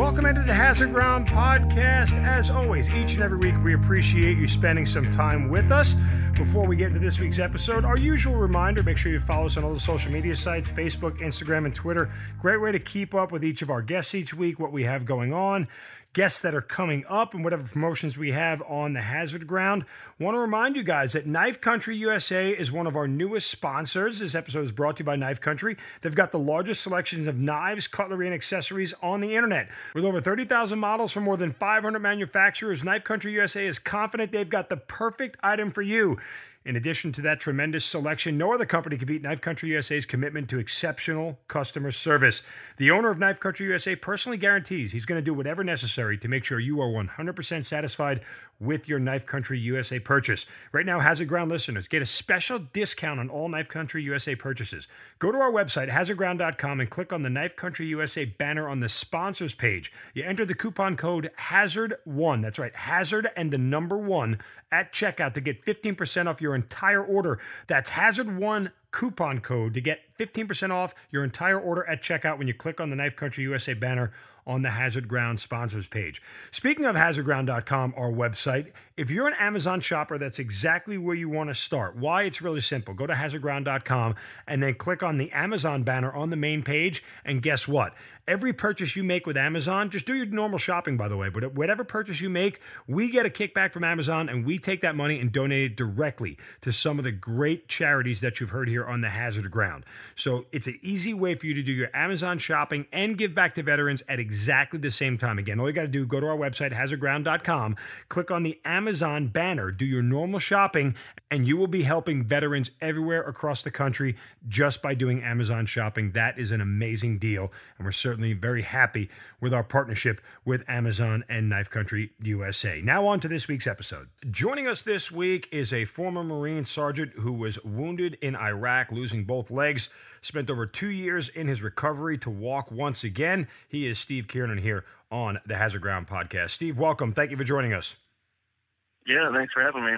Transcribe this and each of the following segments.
Welcome into the Hazard Ground podcast. As always, each and every week, we appreciate you spending some time with us. Before we get into this week's episode, our usual reminder make sure you follow us on all the social media sites Facebook, Instagram, and Twitter. Great way to keep up with each of our guests each week, what we have going on guests that are coming up and whatever promotions we have on the hazard ground. Want to remind you guys that Knife Country USA is one of our newest sponsors. This episode is brought to you by Knife Country. They've got the largest selections of knives, cutlery, and accessories on the internet. With over 30,000 models from more than 500 manufacturers, Knife Country USA is confident they've got the perfect item for you. In addition to that tremendous selection, no other company can beat Knife Country USA's commitment to exceptional customer service. The owner of Knife Country USA personally guarantees he's going to do whatever necessary to make sure you are 100% satisfied with your Knife Country USA purchase. Right now, Hazard Ground listeners get a special discount on all Knife Country USA purchases. Go to our website, hazardground.com, and click on the Knife Country USA banner on the sponsors page. You enter the coupon code HAZARD1, that's right, HAZARD and the number one at checkout to get 15% off your entire order. That's HAZARD1 coupon code to get 15% off your entire order at checkout when you click on the Knife Country USA banner on the Hazard Ground sponsors page. Speaking of hazardground.com, our website, if you're an Amazon shopper, that's exactly where you want to start. Why? It's really simple. Go to hazardground.com and then click on the Amazon banner on the main page. And guess what? Every purchase you make with Amazon, just do your normal shopping, by the way, but whatever purchase you make, we get a kickback from Amazon and we take that money and donate it directly to some of the great charities that you've heard here on the Hazard Ground. So it's an easy way for you to do your Amazon shopping and give back to veterans at exactly the same time. Again, all you got to do, go to our website, hazardground.com, click on the Amazon banner, do your normal shopping, and you will be helping veterans everywhere across the country just by doing Amazon shopping. That is an amazing deal, and we're certainly very happy with our partnership with Amazon and Knife Country USA. Now, on to this week's episode. Joining us this week is a former Marine sergeant who was wounded in Iraq, losing both legs, spent over two years in his recovery to walk once again. He is Steve Kiernan here on the Hazard Ground podcast. Steve, welcome. Thank you for joining us. Yeah, thanks for having me.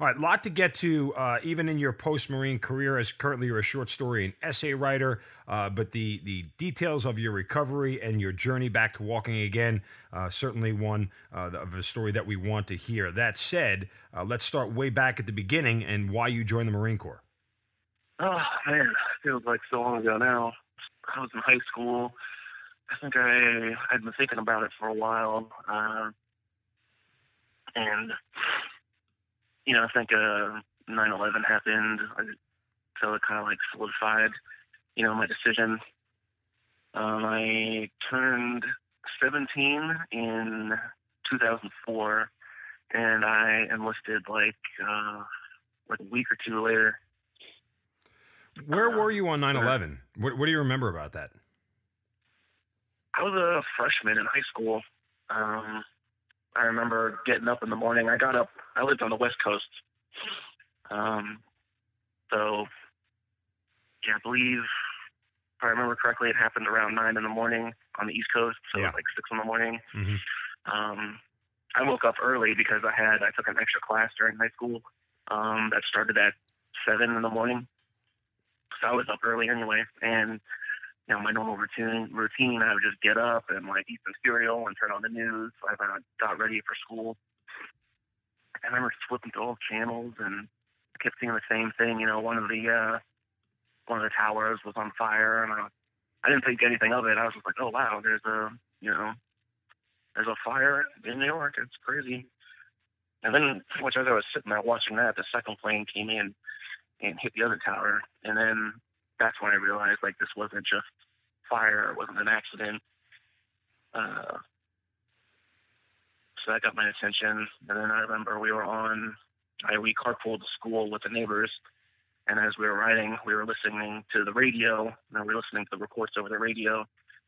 All right, a lot to get to, uh, even in your post-marine career. As currently you're a short story and essay writer, uh, but the the details of your recovery and your journey back to walking again, uh, certainly one uh, of a story that we want to hear. That said, uh, let's start way back at the beginning and why you joined the Marine Corps. Oh man, it feels like so long ago now. I was in high school. I think I I'd been thinking about it for a while, uh, and you know, I think uh, 9/11 happened, so it kind of like solidified, you know, my decision. Um, I turned 17 in 2004, and I enlisted like uh, like a week or two later. Where were you on 9/11? What, what do you remember about that? I was a freshman in high school. Um, I remember getting up in the morning. I got up. I lived on the West Coast, um, so yeah, I believe if I remember correctly, it happened around nine in the morning on the East Coast, so Yeah. like six in the morning. Mhm. Um, I woke up early because I had I took an extra class during high school um, that started at seven in the morning, so I was up early anyway. And you know, my normal routine routine, I would just get up and like eat some cereal and turn on the news I got ready for school. I remember flipping through all channels and kept seeing the same thing. You know, one of the uh, one of the towers was on fire, and I, I didn't think anything of it. I was just like, oh wow, there's a you know, there's a fire in New York. It's crazy. And then, much as I was sitting there watching that, the second plane came in and hit the other tower, and then that's when I realized like this wasn't just fire, it wasn't an accident. Uh, so that got my attention. And then I remember we were on, I we carpooled to school with the neighbors, and as we were riding, we were listening to the radio, and we were listening to the reports over the radio.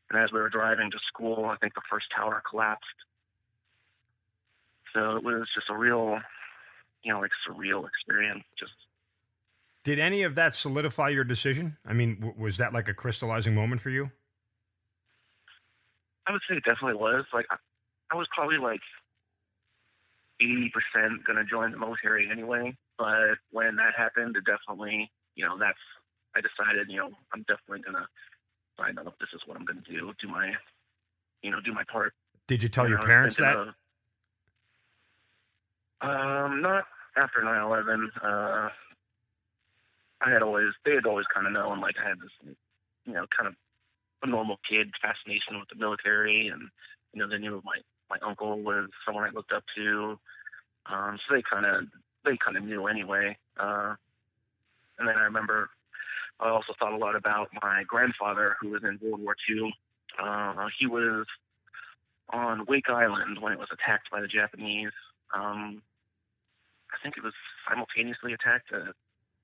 And as we were driving to school, I think the first tower collapsed. So it was just a real, you know, like surreal experience. Just Did any of that solidify your decision? I mean, w- was that like a crystallizing moment for you? I would say it definitely was. Like I, I was probably like eighty percent gonna join the military anyway. But when that happened, it definitely, you know, that's I decided, you know, I'm definitely gonna sign up. This is what I'm gonna do. Do my, you know, do my part. Did you tell You your know, parents that? of- um, not after 9/11. Uh, I had always, they had always kind of known, like I had this, you know, kind of a normal kid fascination with the military, and you know, they knew my my uncle was someone I looked up to. Um, so they kind of, they kind of knew anyway. Uh, and then I remember I also thought a lot about my grandfather who was in World War II. Uh, he was on Wake Island when it was attacked by the Japanese. Um, I think it was simultaneously attacked at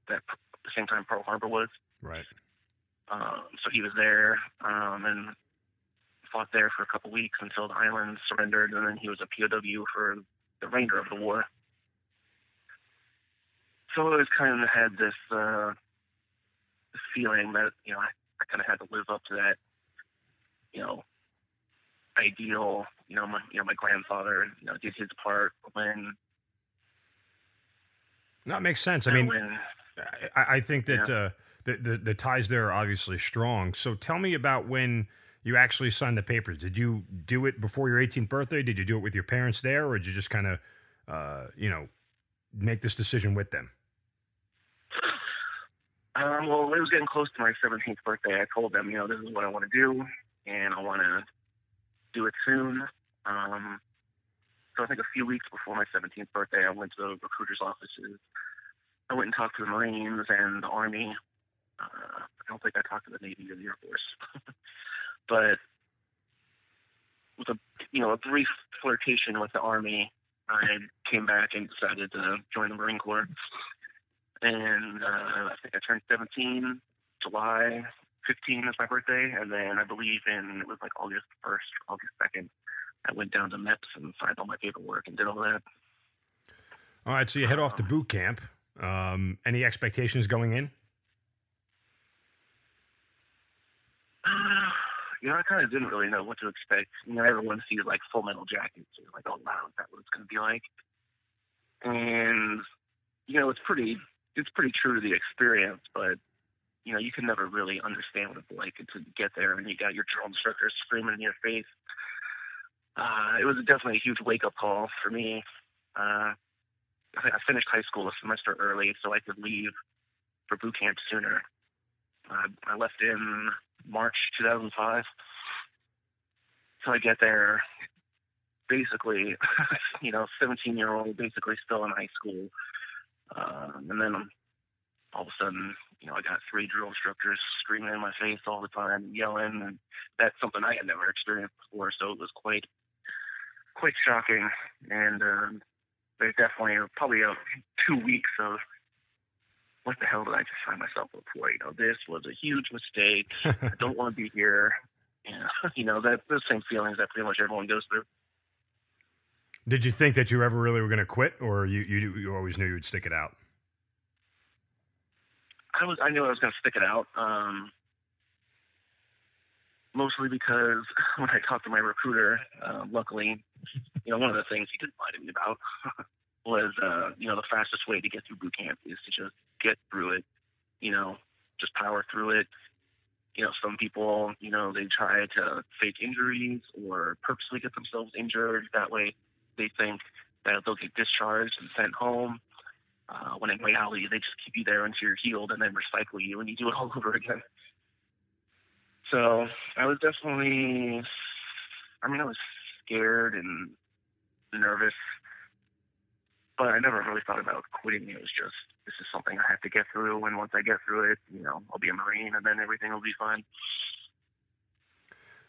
that the same time Pearl Harbor was. Right. Um, so he was there um, and fought there for a couple weeks until the island surrendered, and then he was a POW for the remainder of the war. So I always kind of had this, uh, feeling that you know I, I kind of had to live up to that, you know, ideal. You know, my you know my grandfather, you know, did his part when That makes sense. I mean, when I, I think that uh, the, the the ties there are obviously strong. So tell me about when you actually signed the papers. Did you do it before your 18th birthday? Did you do it with your parents there, or did you just kind of, uh, you know, make this decision with them? Um, well, it was getting close to my 17th birthday, I told them, you know, this is what I want to do, and I want to do it soon. Um, so I think a few weeks before my 17th birthday, I went to the recruiter's offices. I went and talked to the Marines and the Army. Uh, I don't think I talked to the Navy or the Air Force, but with a you know a brief flirtation with the Army, I came back and decided to join the Marine Corps and uh, I think I turned 17 July 15 is my birthday, and then I believe in it was like August 1st, August 2nd, I went down to MEPS and signed all my paperwork and did all that. All right, so you head off to boot camp. Um, any expectations going in? you know, I kind of didn't really know what to expect. You know, everyone sees like Full Metal Jacket, so you're like, oh wow, is that what it's going to be like? And you know, it's pretty, it's pretty true to the experience, but you know, you can never really understand what it's like until you get there and you got your drill instructor screaming in your face. Uh, it was definitely a huge wake up call for me. Uh, I finished high school a semester early so I could leave for boot camp sooner. Uh, I left in March 2005. So I get there, basically, you know, 17 year old, basically still in high school. Um, and then all of a sudden, you know, I got three drill instructors screaming in my face all the time, yelling, and that's something I had never experienced before. So it was quite, quite shocking. And um, there's definitely probably a two weeks of what the hell did I just sign myself up for? You know, this was a huge mistake. I don't want to be here. Yeah, you know, that those same feelings that pretty much everyone goes through. Did you think that you ever really were going to quit, or you, you you always knew you would stick it out? I was I knew I was going to stick it out. Um, mostly because when I talked to my recruiter, uh, luckily, you know, one of the things he didn't lie to me about was, uh, you know, the fastest way to get through boot camp is to just get through it. You know, just power through it. You know, some people, you know, they try to fake injuries or purposely get themselves injured. That way, they think that they'll get discharged and sent home. Uh, when in reality, they just keep you there until you're healed and then recycle you and you do it all over again. So I was definitely, I mean, I was scared and nervous, but I never really thought about quitting. It was just, this is something I have to get through. And once I get through it, you know, I'll be a Marine and then everything will be fine.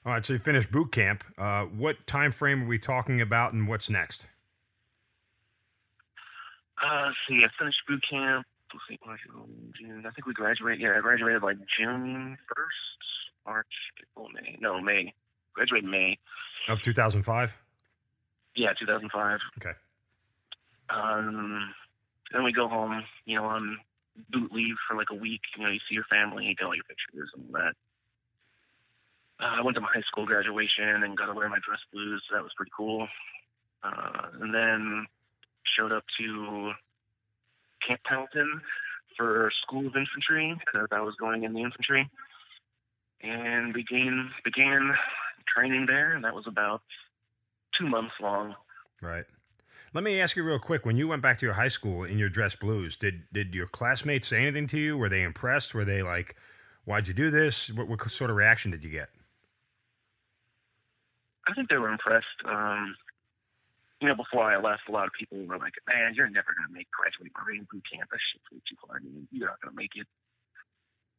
All right, so you finished boot camp. Uh, what time frame are we talking about, and what's next? Uh, let's see, I finished boot camp. Let's see, March, June. I think we graduated. Yeah, I graduated like June 1st, March, April, May. No, May. Graduated May. Of 2005. Yeah, 2005. Okay. Um, then we go home, you know, on boot leave for like a week. You know, you see your family, you get all your pictures and all that. uh, I went to my high school graduation and got to wear my dress blues. So that was pretty cool. Uh, and then showed up to Camp Pendleton for School of Infantry because I was going in the infantry, and began began training there, and that was about two months long. Right. Let me ask you real quick. When you went back to your high school in your dress blues, did did your classmates say anything to you? Were they impressed? Were they like, "Why'd you do this?" What, what sort of reaction did you get? I think they were impressed. Um, you know, before I left, a lot of people were like, "Man, you're never gonna make graduate Marine boot camp. That shit's way too hard. You're not gonna make it."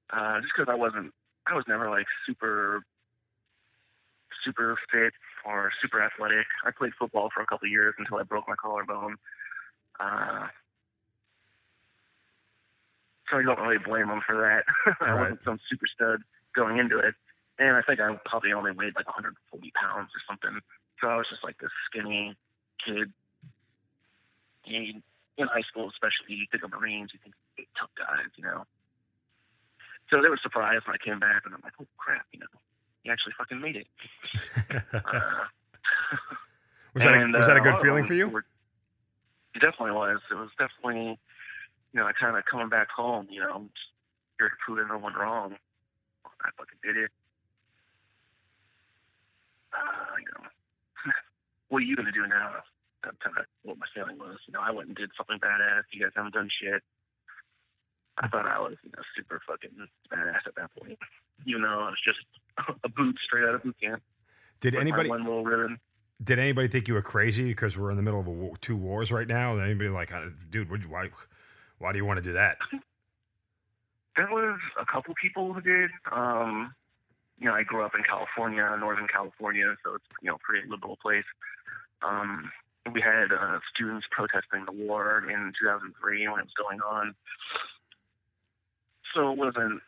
Uh, just because I wasn't, I was never like super, super fit or super athletic. I played football for a couple of years until I broke my collarbone. Uh, so I don't really blame them for that. I Right. wasn't some super stud going into it, and I think I probably only weighed like 140 pounds or something. So I was just like this skinny kid. You, in high school, especially, you think of Marines, you think tough guys, you know. So they were surprised when I came back, and I'm like, oh crap, you know, you actually fucking made it. Uh, was that a, was that a uh, good of feeling for you? were- it definitely was. It was definitely, you know, I kind of coming back home. You know, just here to prove everyone wrong. I fucking did it. Uh, you know, what are you gonna do now? That's kind of what my feeling was. You know, I went and did something badass. You guys haven't done shit. I thought I was, you know, super fucking badass at that point. You know, I was just a boot straight out of boot camp. Did anybody one little ribbon? did anybody think you were crazy because we're in the middle of a war, two wars right now? And anybody like, uh, dude, you, why why do you want to do that? There was a couple people who did. Um, you know, I grew up in California, Northern California, so it's you know pretty liberal place. Um, we had uh, students protesting the war in 2003 when it was going on. So it wasn't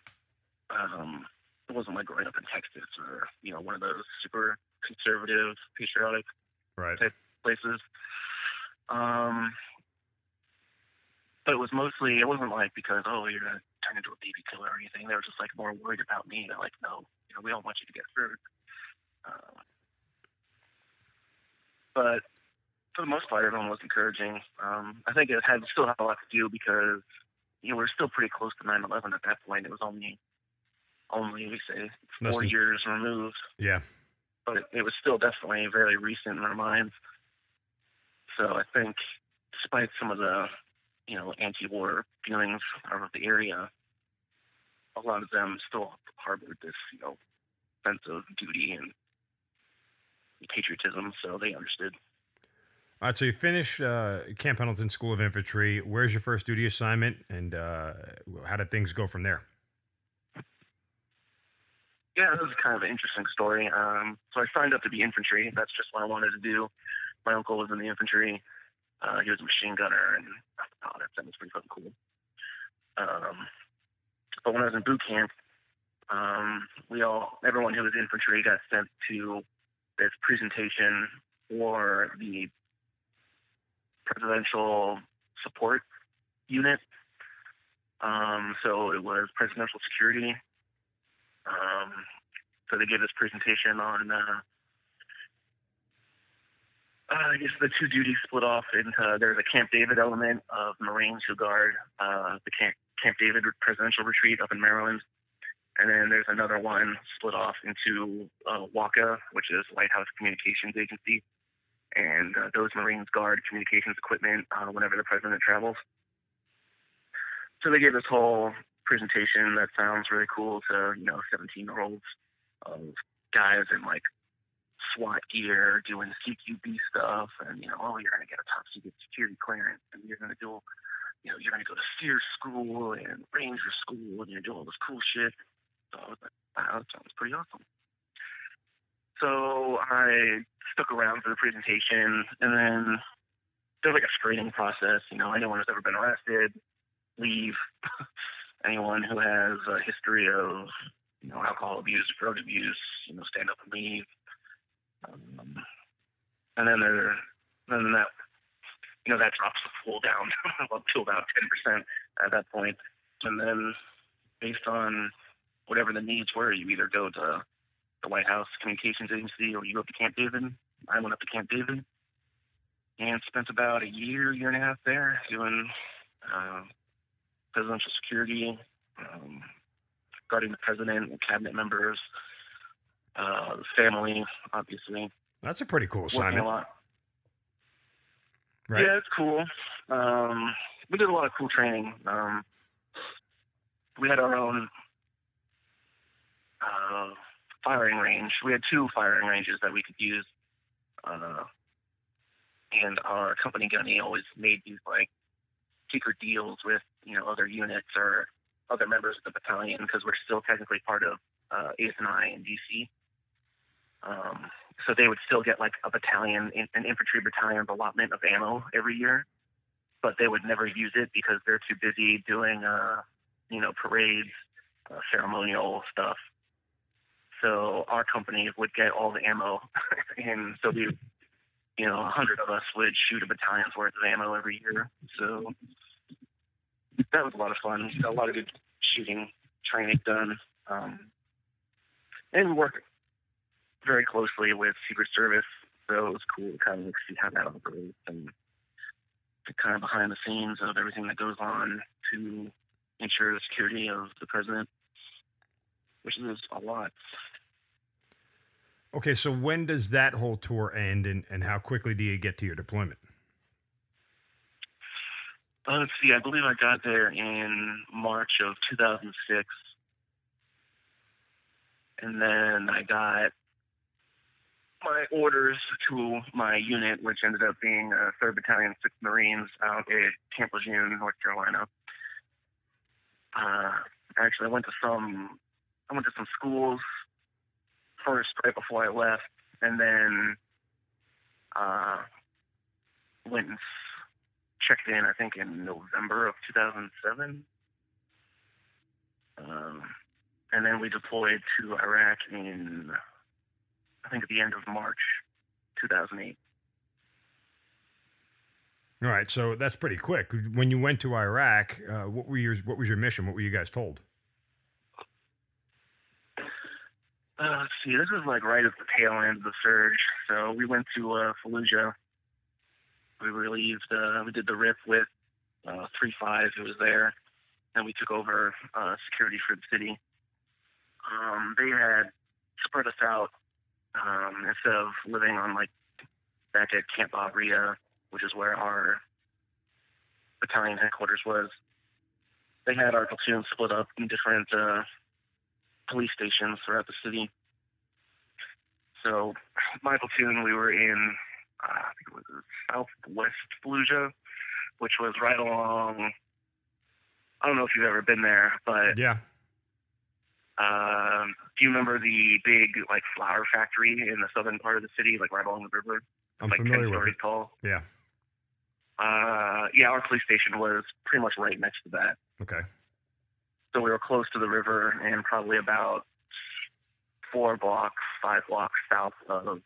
um, it wasn't like growing up in Texas or you know one of those super conservative, patriotic Right. places. Um, but it was mostly it wasn't like because oh you're gonna turn into a baby killer or anything. They were just like more worried about me. They're like, no, you know, we don't want you to get hurt. Uh, but for the most part, everyone was encouraging. Um, I think it had still had a lot to do because you know we are still pretty close to 9/11 at that point. It was only only we say four than- years removed Yeah. but it, it was still definitely very recent in our minds. So I think, despite some of the, you know, anti-war feelings of the area, a lot of them still harbored this, you know, sense of duty and patriotism. So they understood. All right, so you finish uh, Camp Pendleton School of Infantry. Where's your first duty assignment, and uh, how did things go from there? Yeah, this is kind of an interesting story. Um, so I signed up to be infantry. That's just what I wanted to do. My uncle was in the infantry. Uh, he was a machine gunner, and oh, that sounds pretty fucking cool. Um, but when I was in boot camp, um, we all, everyone who was infantry, got sent to this presentation for the presidential support unit. Um, so it was presidential security. Um, so they gave this presentation on, uh, uh, I guess the two duties split off into there's a Camp David element of Marines who guard uh, the Camp, Camp David presidential retreat up in Maryland. And then there's another one split off into uh, WHCA, which is White House Communications Agency. And uh, those Marines guard communications equipment uh, whenever the president travels. So they gave this whole presentation that sounds really cool to you know 17 year olds of guys in like SWAT gear doing CQB stuff and you know oh you're gonna get a top secret security clearance and you're gonna do you know you're gonna go to SERE school and Ranger school and you're doing all this cool shit so I was like wow that sounds pretty awesome so I stuck around for the presentation and then there's like a screening process you know anyone who's ever been arrested leave anyone who has a history of, you know, alcohol abuse, drug abuse, you know, stand up and leave. Um, and then there, then that, you know, that drops the pool down up to about 10% at that point. And then based on whatever the needs were, you either go to the White House Communications Agency, or you go up to Camp David. I went up to Camp David and spent about a year, year and a half there doing uh, presidential security, um, guarding the president and cabinet members, uh, family, obviously. That's a pretty cool Working a assignment, lot. right? Yeah, it's cool. Um, we did a lot of cool training. Um, we had our own uh, firing range. We had two firing ranges that we could use. Uh, and our company gunny always made these like secret deals with you know other units or other members of the battalion because we're still technically part of uh, I in DC. Um, so they would still get like a battalion, an infantry battalion allotment of ammo every year, but they would never use it because they're too busy doing, uh, you know, parades, uh, ceremonial stuff. So our company would get all the ammo, and so we, you know, a hundred of us would shoot a battalion's worth of ammo every year. So that was a lot of fun. Got a lot of good shooting training done, um, and we worked very closely with Secret Service. So it was cool to kind of see how that operates and kind of behind the scenes of everything that goes on to ensure the security of the president, which is a lot. Okay, so when does that whole tour end, and, and how quickly do you get to your deployment? Uh, let's see, I believe I got there in March of 2006. And then I got my orders to my unit, which ended up being uh, 3rd Battalion, 6th Marines out at Camp Lejeune, North Carolina. Uh, actually, I went to some, I went to some schools first, right before I left, and then uh, went and checked in, I think, in November of 2007. Um, and then we deployed to Iraq in, I think, at the end of March 2008. All right, so that's pretty quick. When you went to Iraq, uh, what were your what was your mission? What were you guys told? Uh, let's see, this was like right at the tail end of the surge. So we went to uh, Fallujah. We relieved, uh, we did the RIP with uh, 3-5 who was there, and we took over uh, security for the city. Um, they had spread us out um, instead of living on like back at Camp Baharia, which is where our battalion headquarters was. They had our platoon split up in different uh, police stations throughout the city. So my platoon, we were in, uh, I think it was southwest Fallujah, which was right along. I don't know if you've ever been there, but Yeah, um, do you remember the big like flour factory in the southern part of the city, like right along the river, I'm like familiar ten with stories it. tall? Yeah. Uh, yeah, our police station was pretty much right next to that. Okay. So we were close to the river and probably about four blocks, five blocks south of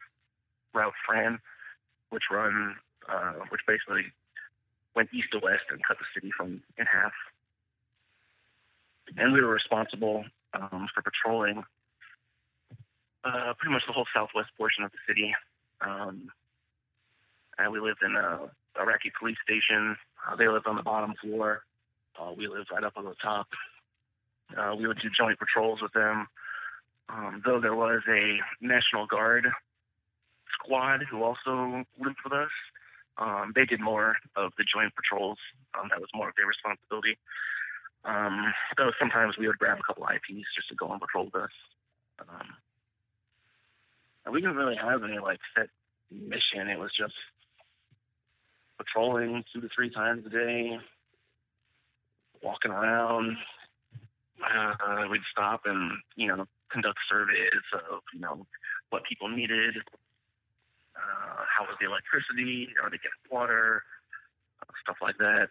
Route Fran, which run, uh, which basically went east to west and cut the city from in half. And we were responsible um, for patrolling uh, pretty much the whole southwest portion of the city. Um, and we lived in a Iraqi police station. Uh, they lived on the bottom floor. Uh, we lived right up on the top. Uh, we would do joint patrols with them. Um, though there was a National Guard squad who also lived with us, um, they did more of the joint patrols. Um, that was more of their responsibility. Um, though sometimes we would grab a couple IPs just to go on patrol with us. Um, we didn't really have any like set mission. It was just patrolling two to three times a day, walking around. Uh, we'd stop and you know conduct surveys of you know what people needed. Uh, how was the electricity? Are they getting water? Stuff like that.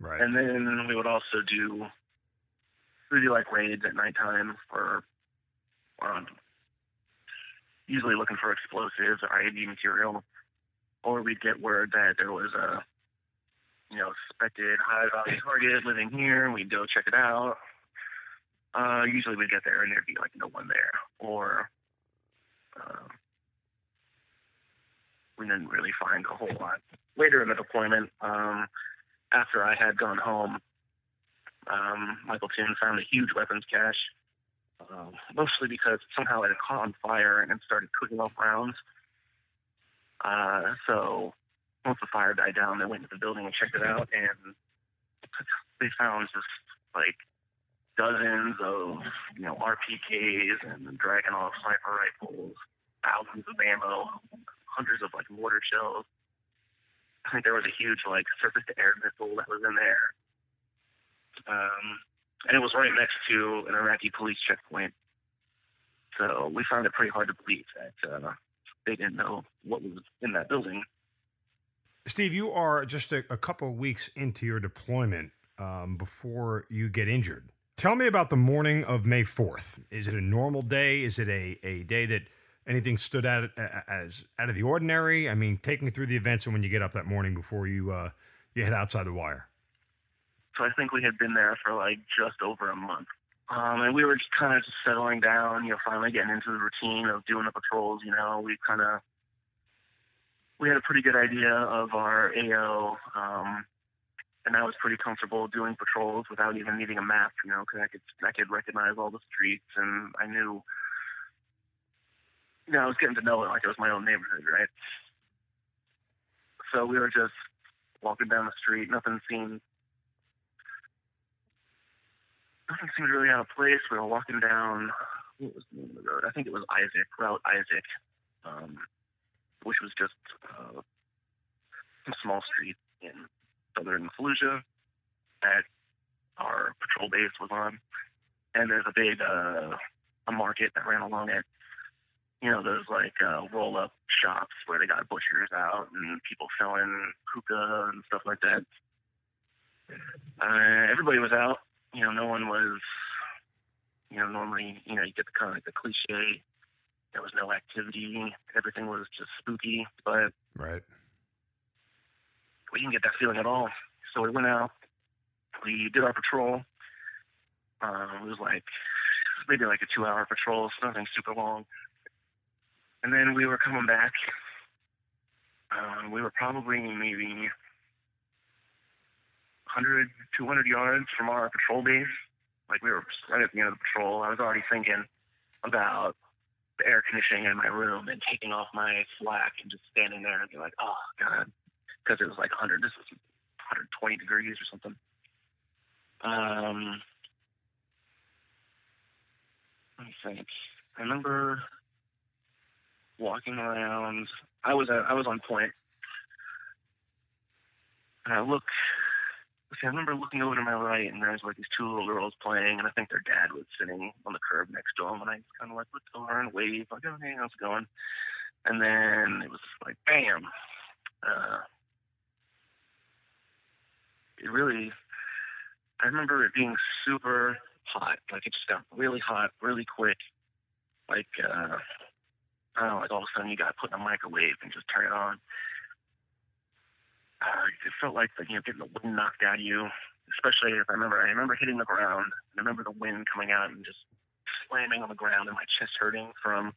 Right. And then we would also do we do like raids at nighttime for um, usually looking for explosives or IED material, or we'd get word that there was a you know suspected high value target living here, and we'd go check it out. Uh, usually we'd get there and there'd be like no one there, or um, we didn't really find a whole lot. Later in the deployment, um, after I had gone home, um, Michael Toon found a huge weapons cache, uh, mostly because somehow it had caught on fire and started cooking off rounds. Uh, so once the fire died down, they went to the building and checked it out, and they found just like dozens of you know RPKs and Dragunov sniper rifles, thousands of ammo, hundreds of like mortar shells. I think there was a huge like surface to air missile that was in there. Um, and it was right next to an Iraqi police checkpoint. So we found it pretty hard to believe that uh, they didn't know what was in that building. Steve, you are just a, a couple of weeks into your deployment um, before you get injured. Tell me about the morning of May 4th. Is it a normal day? Is it a, a day that anything stood out as out of the ordinary? I mean, taking through the events and when you get up that morning before you uh, you head outside the wire. So I think we had been there for like just over a month. Um, and we were just kind of just settling down, you know, finally getting into the routine of doing the patrols. You know, we kind of we had a pretty good idea of our AO, um, and I was pretty comfortable doing patrols without even needing a map. You know, because I could I could recognize all the streets, and I knew you know, I was getting to know it like it was my own neighborhood, right? So we were just walking down the street. Nothing seemed nothing seemed really out of place. We were walking down what was the name of the road? I think it was Isaac, Route Isaac, um, which was just uh, a small street in southern Fallujah that our patrol base was on. And there's a big uh, a market that ran along it you know, those like uh, roll up shops where they got butchers out and people selling hookah and stuff like that. Uh, everybody was out. You know, no one was, you know, normally, you know, you get the kind of like the cliche. There was no activity. Everything was just spooky, but right. We didn't get that feeling at all. So we went out. We did our patrol. Um, it was like maybe like a two-hour patrol. So nothing super long. And then we were coming back. Um, we were probably maybe 100, 200 yards from our patrol base. Like we were right at the end of the patrol. I was already thinking about the air conditioning in my room and taking off my flak and just standing there and be like, oh god, because it was like 100. This was 120 degrees or something. Um, let me think. I remember walking around. I was uh, I was on point, and I look. See, I remember looking over to my right, and there's like these two little girls playing, and I think their dad was sitting on the curb next to them, and I kind of like looked over and waved, like, "Oh, hey, how's it going?" And then it was like, bam. Uh, it really. I remember it being super hot. Like it just got really hot, really quick. Like uh, I don't know, like all of a sudden you got put in a microwave and just turn it on. Uh, it felt like the, you know getting the wind knocked out of you. Especially if I remember, I remember hitting the ground. I remember the wind coming out and just slamming on the ground and my chest hurting from,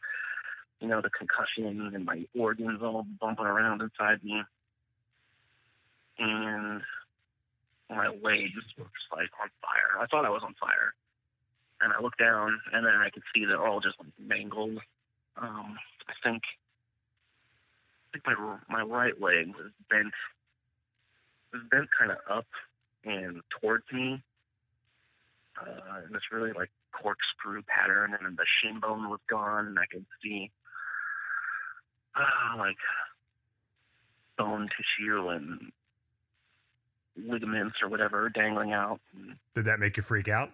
you know, the concussion and my organs all bumping around inside me. And my legs were just like on fire. I thought I was on fire. And I looked down and then I could see they're all just like mangled um, I think I think my my right leg was bent was bent kind of up and towards me uh, in this really like corkscrew pattern, and then the shin bone was gone, and I could see uh, like bone tissue and ligaments or whatever dangling out. Did that make you freak out?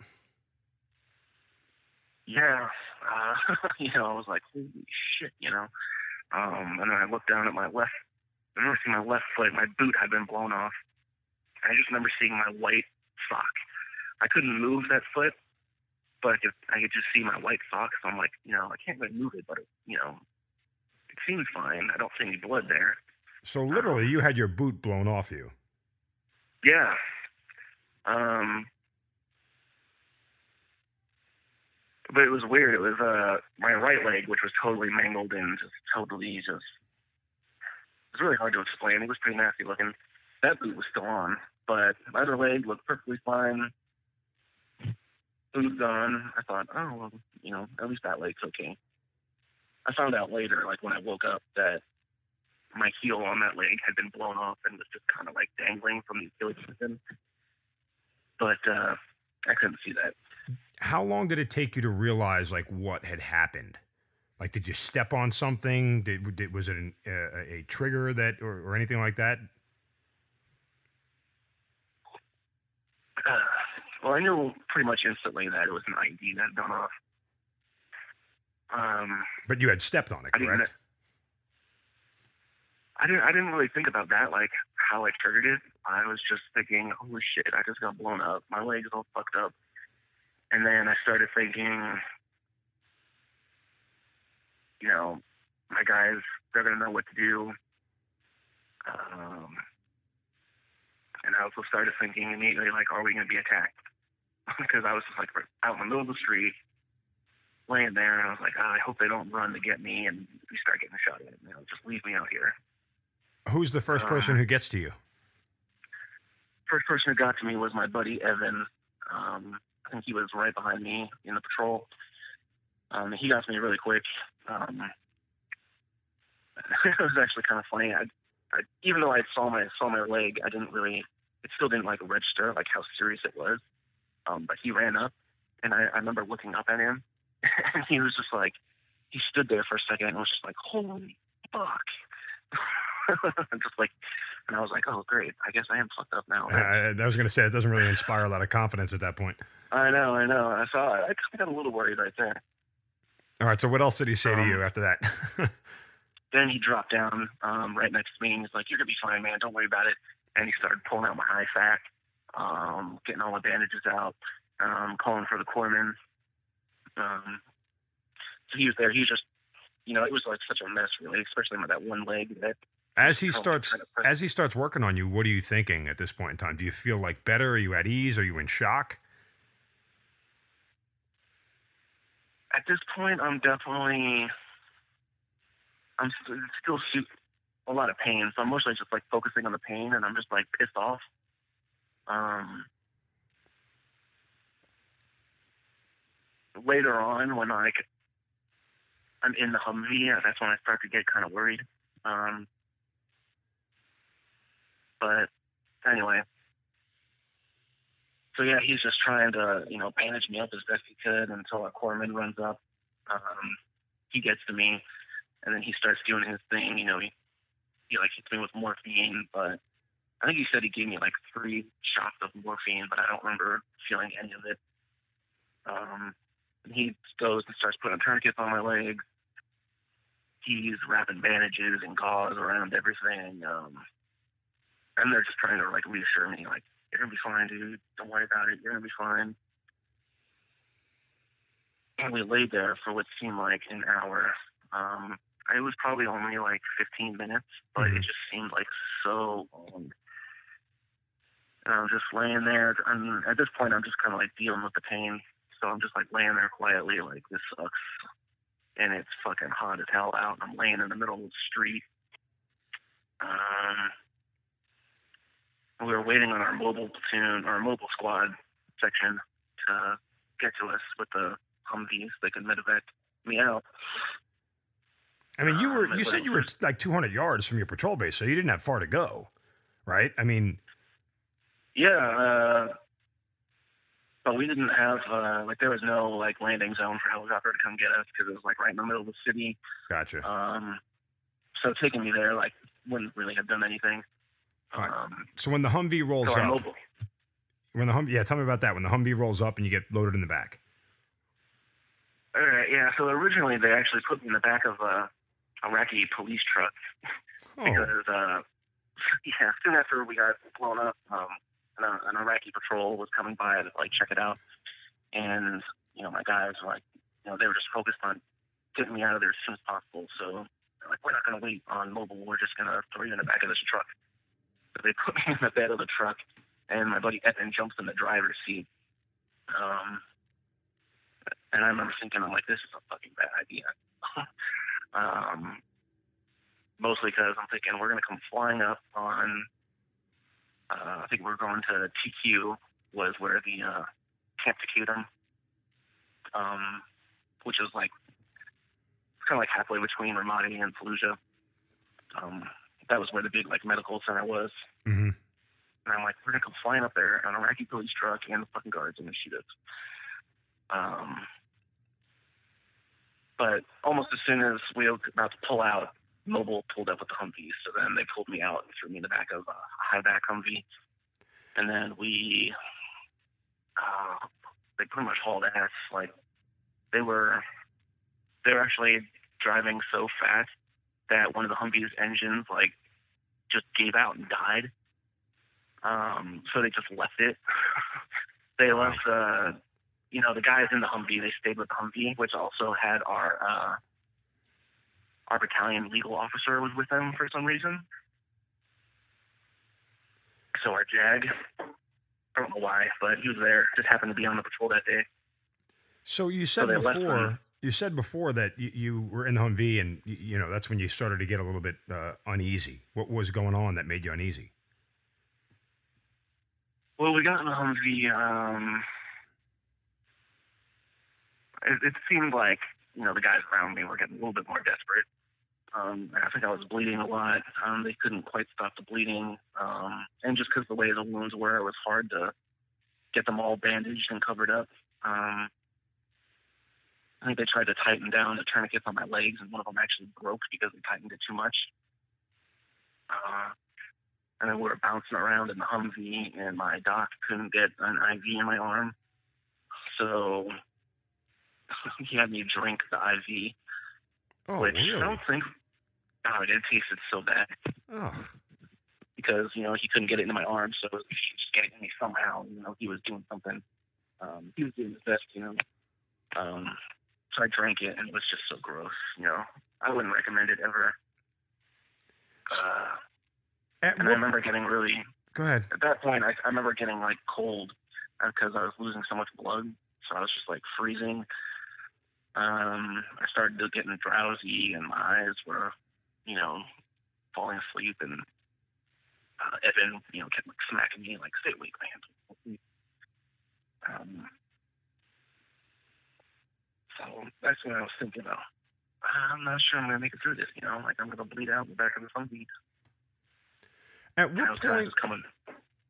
yeah, uh, you know, I was like, holy shit, you know. Um, and then I looked down at my left, I remember seeing my left foot, my boot had been blown off. I just remember seeing my white sock. I couldn't move that foot, but I could, I could just see my white sock. So I'm like, you know, I can't really move it, but it, you know, it seems fine. I don't see any blood there. So literally, you had your boot blown off you. Yeah. Um, but it was weird. It was uh my right leg, which was totally mangled and just totally just It was really hard to explain. It was pretty nasty looking. That boot was still on, but my other leg looked perfectly fine. Boot gone. I thought, oh well, you know, at least that leg's okay. I found out later, like when I woke up, that my heel on that leg had been blown off and was just kind of like dangling from the Achilles tendon. But uh, I couldn't see that. How long did it take you to realize like what had happened? Like, did you step on something? Did, did was it an, uh, a trigger that or, or anything like that? Uh, well, I knew pretty much instantly that it was an ID that had gone off. Um, But you had stepped on it, correct? I didn't. I didn't really think about that, like how I triggered it. I was just thinking, "Holy shit! I just got blown up. My leg's all fucked up." And then I started thinking, you know, my guys, they're gonna know what to do. Um, and I also started thinking immediately, like, are we gonna be attacked? because I was just like out in the middle of the street, laying there, and I was like, oh, I hope they don't run to get me and we start getting shot at. You know, just leave me out here. Who's the first person Uh, who gets to you? first person who got to me was my buddy Evan. Um, I think he was right behind me in the patrol. Um, he got to me really quick. Um, it was actually kind of funny. I, I, even though I saw my saw my leg, I didn't really. It still didn't like register like how serious it was. Um, but he ran up, and I, I remember looking up at him, and he was just like, he stood there for a second and was just like, "Holy fuck!" just like, and I was like, "Oh great, I guess I am fucked up now." Uh, I was going to say it doesn't really inspire a lot of confidence at that point. I know, I know. I saw it. I got a little worried right there. All right. So what else did he say to Um, you after that? Then he dropped down um, right next to me and he's like, "You're gonna be fine, man. Don't worry about it." And he started pulling out my IFAK, um, getting all the bandages out, um, calling for the corpsman. Um, so he was there. He was just, you know, it was like such a mess, really, especially with that one leg. That as he starts as he starts working on you, what are you thinking at this point in time? Do you feel like better? Are you at ease? Are you in shock? at this point, I'm definitely, I'm still shoot a lot of pain. So I'm mostly just like focusing on the pain, and I'm just like pissed off. Um, later on, when like I'm in the Humvee, that's when I start to get kind of worried. Um, but anyway, so yeah, he's just trying to, you know, bandage me up as best he could until a corpsman runs up. Um, he gets to me, and then he starts doing his thing. You know, he he like hits me with morphine, but I think he said he gave me like three shots of morphine, but I don't remember feeling any of it. Um, and he goes and starts putting tourniquets on my legs. He's wrapping bandages and gauze around everything. Um, and they're just trying to like reassure me, like, you're gonna be fine, dude. Don't worry about it. You're gonna be fine. And we laid there for what seemed like an hour. Um, it was probably only like 15 minutes, but Mhm. it just seemed like so long. And I'm just laying there. And at this point, I'm just kind of like dealing with the pain. So I'm just like laying there quietly, like this sucks. And it's fucking hot as hell out. And I'm laying in the middle of the street. Um, we were waiting on our mobile platoon, our mobile squad section to get to us with the Humvees. They could medevac me out. I mean, you were Um, you said you were like 200 yards from your patrol base, so you didn't have far to go, right? I mean, Yeah, uh, but we didn't have uh, like there was no like landing zone for helicopter to come get us because it was like right in the middle of the city. gotcha. Um, so taking me there like wouldn't really have done anything. All right. Um, So when the Humvee rolls up, mobile. when the Humvee, yeah, tell me about that. When the Humvee rolls up and you get loaded in the back. All right, yeah. So originally they actually put me in the back of a Iraqi police truck Oh, because uh, yeah, soon after we got blown up, um, an, an Iraqi patrol was coming by to like check it out, and you know my guys were like, you know, they were just focused on getting me out of there as soon as possible. So like, we're not gonna wait on mobile. We're just gonna throw you in the back of this truck. They put me in the bed of the truck, and my buddy Evan jumps in the driver's seat. Um, and I remember thinking, I'm like, this is a fucking bad idea. um, mostly because I'm thinking we're gonna come flying up on. Uh, I think we're going to TQ was where the uh, Camp Taqaddum, um, which is like kind of like halfway between Ramadi and Fallujah. Um, that was where the big like medical center was. Mm-hmm. And I'm like, we're gonna come flying up there on a Iraqi police truck and the fucking guards gonna shoot us. Um, but almost as soon as we were about to pull out, Mobile pulled up with the Humvee. So then they pulled me out and threw me in the back of a high back Humvee. And then we, uh, they pretty much hauled ass. Like they were, they were actually driving so fast that one of the Humvee's engines like just gave out and died. Um, so they just left it. they left, uh, you know, the guys in the Humvee. They stayed with the Humvee, which also had our uh, our battalion legal officer was with them for some reason. So our JAG, I don't know why, but he was there. Just happened to be on the patrol that day. So you said left before. You said before that you, you were in the Humvee and you, you know that's when you started to get a little bit uh, uneasy. What was going on that made you uneasy? Well, we got in the Humvee. Um, it, it seemed like you know the guys around me were getting a little bit more desperate. Um, I think I was bleeding a lot. Um, they couldn't quite stop the bleeding, um, and just because the way the wounds were, it was hard to get them all bandaged and covered up. I think they tried to tighten down the tourniquets on my legs, and one of them actually broke because they tightened it too much. Uh, and then we were bouncing around in the Humvee, and my doc couldn't get an IV in my arm, so he had me drink the IV, Oh, which really? I don't think. Oh, it tasted so bad Oh, because you know he couldn't get it into my arm, so he was just getting me somehow. You know, he was doing something. Um, he was doing his best, you know. Um, so I drank it, and it was just so gross. You know, I wouldn't recommend it ever. Uh, and I remember getting really go ahead. at that point, I, I remember getting like cold because I was losing so much blood. So I was just like freezing. Um, I started getting drowsy, and my eyes were, you know, falling asleep. And uh, Evan, you know, kept like, smacking me like, "Stay awake, man." Um, so that's what I was thinking of. I'm not sure I'm gonna make it through this. You know, like I'm gonna bleed out in the back of the Humvee. At what was kind of point? coming.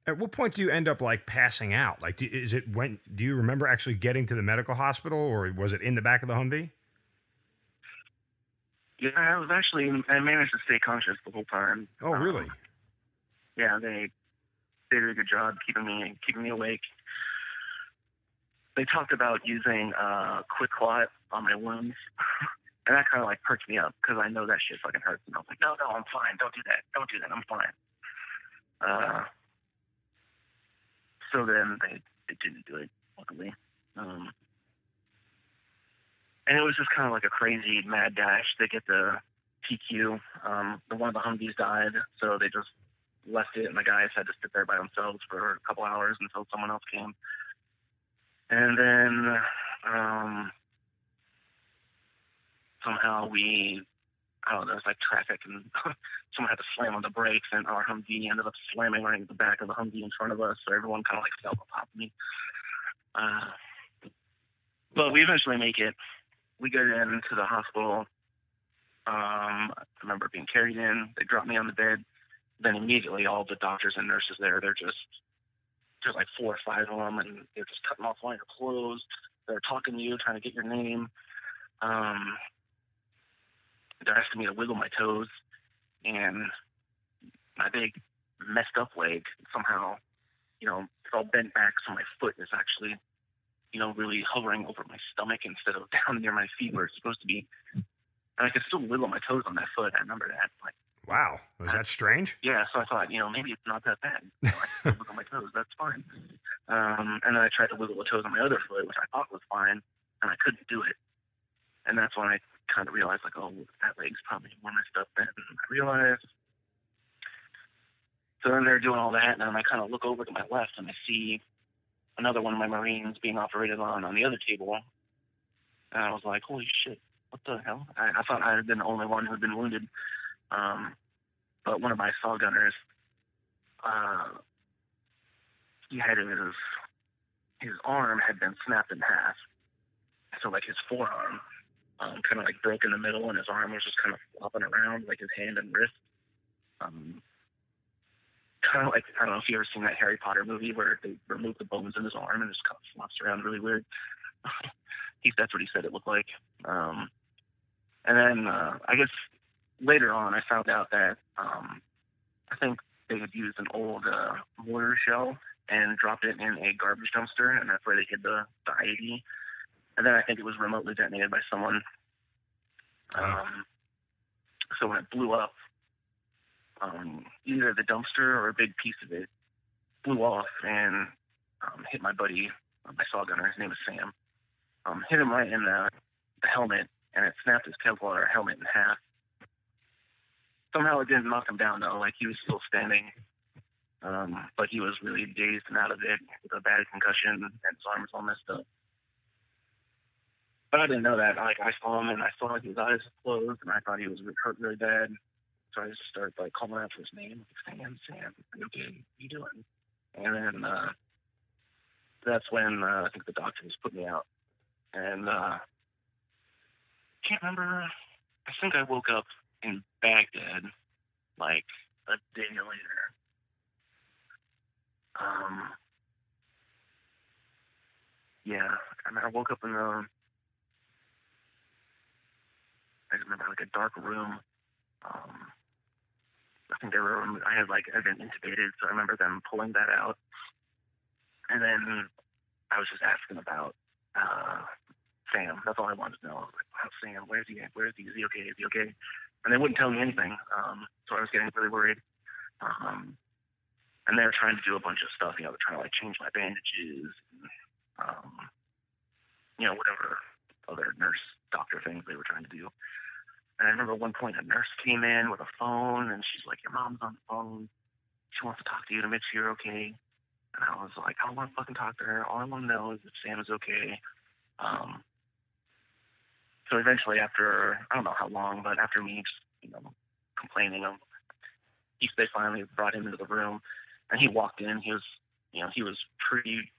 At what point do you end up like passing out? Like, do, is it when? Do you remember actually getting to the medical hospital, or was it in the back of the Humvee? Yeah, I was actually I managed to stay conscious the whole time. Oh, Um, really? yeah, they they did a good job keeping me keeping me awake. They talked about using uh, QuikClot on my wounds, and that kind of like perked me up because I know that shit fucking hurts. And I was like, no, no, I'm fine. Don't do that. Don't do that. I'm fine. Uh, so then they they didn't do it, luckily. Um, and it was just kind of like a crazy mad dash to get the TQ. Um, the one of the Humvees died, so they just left it, and the guys had to sit there by themselves for a couple hours until someone else came. And then um, somehow we, I don't know, it was like traffic, and someone had to slam on the brakes, and our Humvee ended up slamming right in the back of the Humvee in front of us, so everyone kind of like fell of me. Uh, but we eventually make it. We get into the hospital. Um, I remember being carried in. They drop me on the bed. Then immediately, all the doctors and nurses there, they're just there's like four or five of them, and they're just cutting off all your clothes. They're talking to you, trying to get your name. Um, they're asking me to wiggle my toes, and my big messed up leg somehow, you know, it's all bent back, so my foot is actually, you know, really hovering over my stomach instead of down near my feet where it's supposed to be. And I could still wiggle my toes on that foot. I remember that. Like, Wow, was that strange? yeah, so I thought, you know, maybe it's not that bad. You know, I can wiggle my toes. That's fine. Um, and then I tried to wiggle the toes on my other foot, which I thought was fine, and I couldn't do it. And that's when I kind of realized, like, oh, that leg's probably more messed up than I realized. So then they're doing all that, and then I kind of look over to my left, and I see another one of my Marines being operated on on the other table. And I was like, holy shit, what the hell? I, I thought I had been the only one who had been wounded. Um, but one of my SAW gunners, uh, he had his his arm had been snapped in half, so like his forearm, um, kind of like broke in the middle, and his arm was just kind of flopping around, like his hand and wrist. Um, kind of like I don't know if you ever seen that Harry Potter movie where they remove the bones in his arm and just kind of flops around really weird. he that's what he said it looked like. Um, and then uh, I guess later on I found out that um, I think they had used an old uh, mortar shell and dropped it in a garbage dumpster, and that's where they hid the, the IED. And then I think it was remotely detonated by someone. Um, so when it blew up, um, either the dumpster or a big piece of it blew off and um, hit my buddy, my SAW gunner. His name is Sam. Um, hit him right in the, the helmet, and it snapped his Kevlar helmet in half. Somehow it didn't knock him down though. Like he was still standing, um, but he was really dazed and out of it with a bad concussion, and his arm was all messed up. But I didn't know that. Like I saw him, and I saw like his eyes closed, and I thought he was hurt really bad. So I just started like calling out for his name, like, Sam, Sam, okay? You doing? And then uh, that's when uh, I think the doctors put me out, and uh, can't remember. I think I woke up in Baghdad like a day later. Um, yeah, I mean, I woke up in the. I just remember like a dark room. Um, I think they were. I had like I'd been intubated, so I remember them pulling that out. And then I was just asking about uh, Sam. That's all I wanted to know. Like, Sam? Where's he? at? Where's he? Is he okay? Is he okay? And they wouldn't tell me anything. Um, so I was getting really worried. Um, and they were trying to do a bunch of stuff. You know, they're trying to like change my bandages, and, um, you know, whatever other nurse doctor things they were trying to do. And I remember one point a nurse came in with a phone, and she's like, "Your mom's on the phone. She wants to talk to you to make sure you're okay." And I was like, "I don't want to fucking talk to her. All I want to know is if Sam is okay." Um, so eventually, after I don't know how long, but after me, just, you know, complaining, um, he they finally brought him into the room, and he walked in. He was, you know, he was pretty.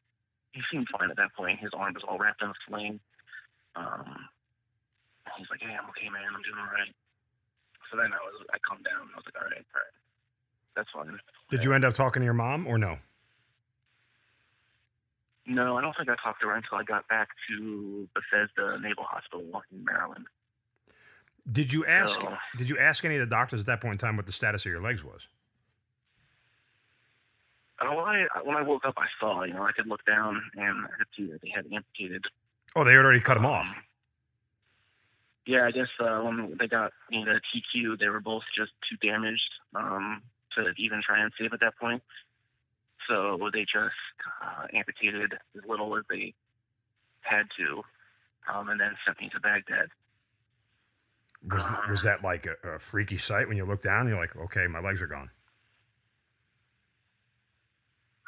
He seemed fine at that point. His arm was all wrapped in a sling. Um, he's like, "Hey, I'm okay, man. I'm doing all right." So then I was, I calmed down. I was like, "All right, all right, that's fine." Did you end up talking to your mom or no? No, I don't think I talked to her until I got back to Bethesda Naval Hospital in Maryland. Did you ask? No. Did you ask any of the doctors at that point in time what the status of your legs was? Uh, when I when I woke up, I saw, you know, I could look down and I could see that they had amputated. Oh, they had already cut them off. Um, Yeah, I guess uh, when they got me the TQ, they were both just too damaged um, to even try and save at that point. So they just uh, amputated as little as they had to, um, and then sent me to Baghdad. Was was that like a, a freaky sight when you look down? And you're like, okay, my legs are gone.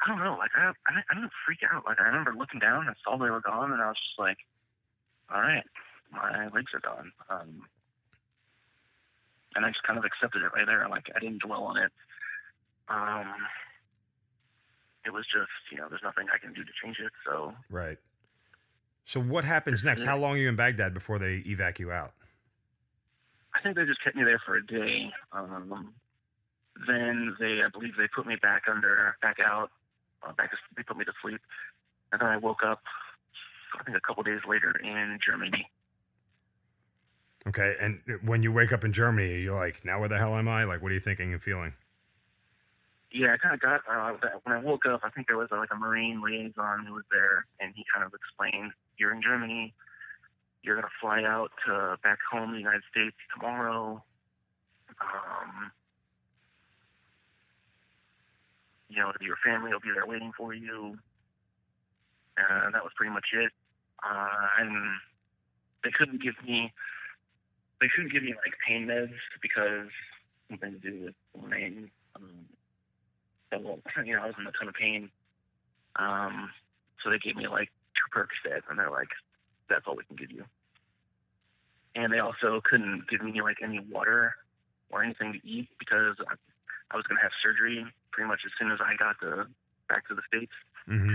I don't know, like I, I, I didn't freak out. Like I remember looking down and saw they were gone, and I was just like, all right, my legs are gone. Um, and I just kind of accepted it right there. Like I didn't dwell on it. Um, it was just, you know, there's nothing I can do to change it. So Right. So what happens next? How long are you in Baghdad before they evac you out? I think they just kept me there for a day. Um, then they, I believe, they put me back under, back out, uh, back. To, they put me to sleep, and then I woke up. I think a couple days later in Germany. Okay, and when you wake up in Germany, you're like, now where the hell am I? Like, what are you thinking and feeling? Yeah, I kind of got uh, when I woke up. I think there was uh, like a Marine liaison who was there, and he kind of explained, "You're in Germany. You're gonna fly out to back home, the United States tomorrow. Um, you know, your family will be there waiting for you." And that was pretty much it. Uh, and they couldn't give me, they couldn't give me like pain meds because something to do with main. Um, so, you know, I was in a ton of pain. Um, so they gave me like two Percocet, and they're like, "That's all we can give you." And they also couldn't give me like any water or anything to eat because I, I was going to have surgery pretty much as soon as I got to back to the states. hmm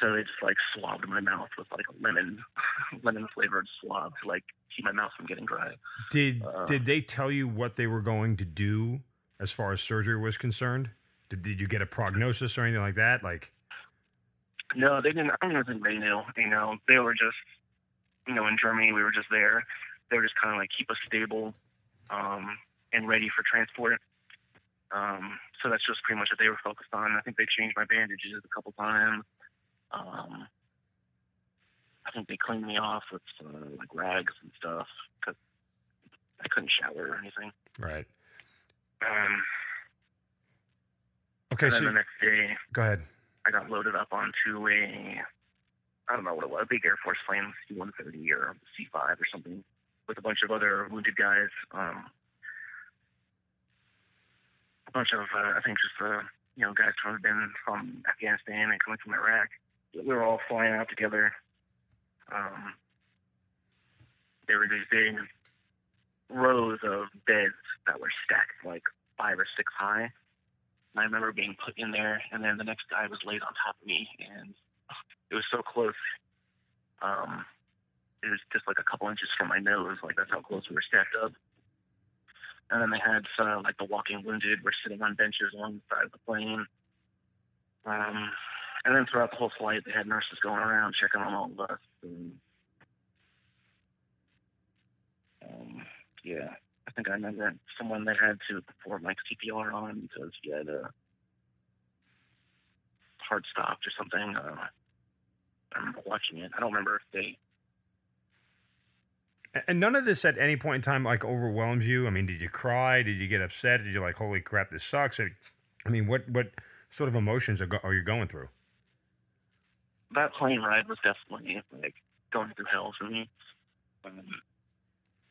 So they just like swabbed my mouth with like a lemon, lemon flavored swab to like keep my mouth from getting dry. Did Uh, did they tell you what they were going to do as far as surgery was concerned? Did, did you get a prognosis or anything like that? Like, No, they didn't. I don't think they knew. You know, they were just, you know, in Germany, we were just there. They were just kind of like keep us stable, um, and ready for transport. Um, so that's just pretty much what they were focused on. I think they changed my bandages a couple times. Um, I think they cleaned me off with uh, like rags and stuff because I couldn't shower or anything. right? Um, Okay, so the next day, go ahead. I got loaded up onto a, I don't know what it was, a big Air Force plane, C-130 or C-5 or something, with a bunch of other wounded guys. Um, a bunch of, uh, I think, just uh, you know, guys have been from Afghanistan and coming from Iraq. We were all flying out together. Um, there were these big rows of beds that were stacked like five or six high. I remember being put in there, and then the next guy was laid on top of me, and it was so close. Um, it was just like a couple inches from my nose, like that's how close we were stacked up. And then they had uh, like the walking wounded were sitting on benches along the side of the plane. Um, and then throughout the whole flight, they had nurses going around checking on all of us. And, um, yeah, I think I remember someone that had to perform like CPR on because he had a heart stopped or something. Uh, I remember watching it. I don't remember if they. And none of this at any point in time like overwhelms you. I mean, did you cry? Did you get upset? Did you like, holy crap, this sucks? I I mean, what what sort of emotions are, go- are you going through? That plane ride was definitely like going through hell for me. Um,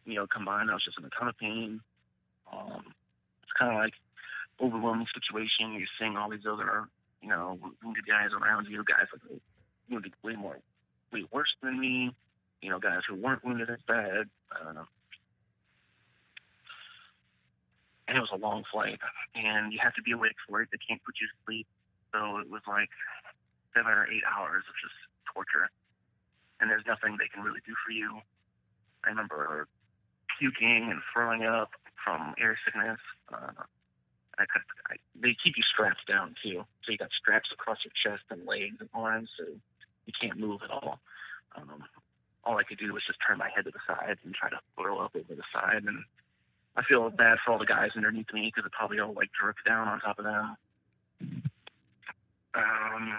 you know, combined, I was just in a ton of pain. Um, it's kind of like overwhelming situation. You're seeing all these other, you know, wounded guys around you, guys like you know, way more, way worse than me. You know, guys who weren't wounded as bad. Uh, and it was a long flight, and you have to be awake for it. They can't put you to sleep, so it was like seven or eight hours of just torture. And there's nothing they can really do for you. I remember puking and throwing up from air sickness. Uh, I I, they keep you strapped down too, so you got straps across your chest and legs and arms, so you can't move at all. Um, all I could do was just turn my head to the side and try to throw up over the side, and I feel bad for all the guys underneath me because it probably all like dripped down on top of them. Um,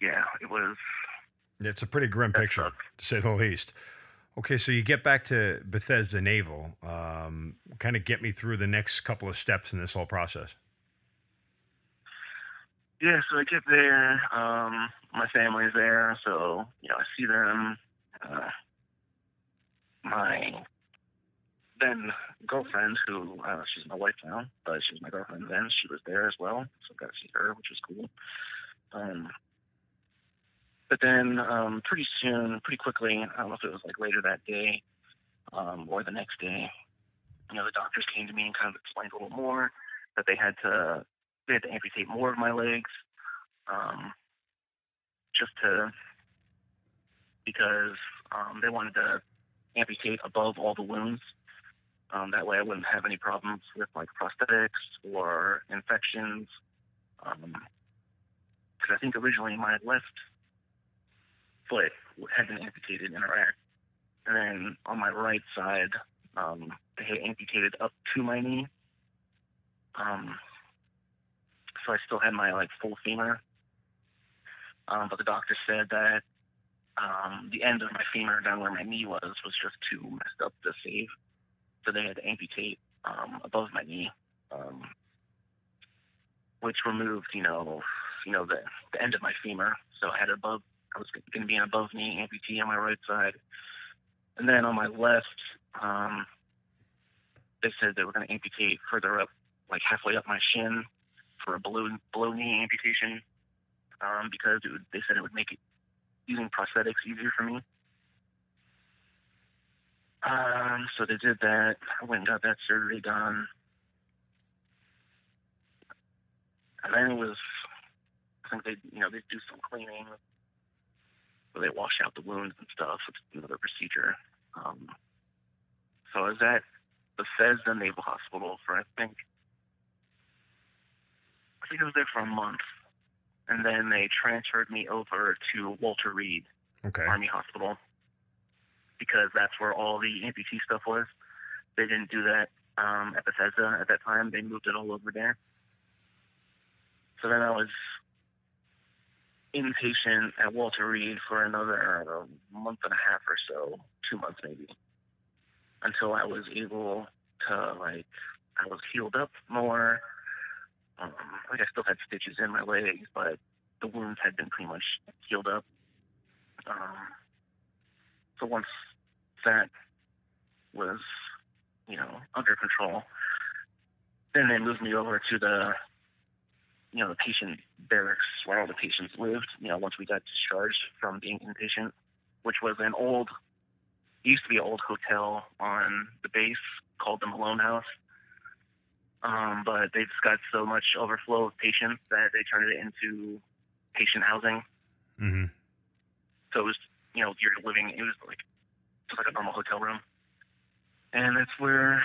yeah, it was. It's a pretty grim that picture, to say the least. Okay, so you get back to Bethesda Naval. Um, kind of get me through the next couple of steps in this whole process. Yeah, so I get there. Um, my family's there, so you know I see them. Uh, my then girlfriend, who uh, she's my wife now, but she was my girlfriend then. She was there as well, so I got to see her, which was cool. Um, but then um, pretty soon, pretty quickly, I don't know if it was like later that day um, or the next day, you know, the doctors came to me and kind of explained a little more that they had to they had to amputate more of my legs, um, just to because um, they wanted to amputate above all the wounds. Um, that way, I wouldn't have any problems with like prosthetics or infections. Because I think originally my left foot had been amputated in Iraq, and then on my right side, um, they had amputated up to my knee. Um, so I still had my like full femur. Um, but the doctor said that um, the end of my femur down where my knee was was just too messed up to save. So they had to amputate um, above my knee, um, which removed, you know, you know the the end of my femur. So I had above. I was going to be an above knee amputee on my right side, and then on my left, um, they said they were going to amputate further up, like halfway up my shin, for a below below knee amputation, um, because would, they said it would make it using prosthetics easier for me. Um, so they did that. I went and got that surgery done. And then it was, I think they, you know, they do some cleaning, they wash out the wounds and stuff. It's another procedure. Um, so I was at Bethesda Naval Hospital for I think, I think I was there for a month, and then they transferred me over to Walter Reed Okay. Army Hospital because that's where all the amputee stuff was. They didn't do that um, at Bethesda at that time. They moved it all over there. So then I was inpatient at Walter Reed for another uh, month and a half or so, two months maybe, until I was able to like I was healed up more. Um, like I still had stitches in my legs, but the wounds had been pretty much healed up. Um, so once that was, you know, under control, then they moved me over to the, you know, the patient barracks where all the patients lived. You know, once we got discharged from being inpatient, which was an old, used to be an old hotel on the base called the Mologne House. Um, but they just got so much overflow of patients that they turned it into patient housing. Mm-hmm. So it was, you know, you're living, it was like, just like a normal hotel room. And that's where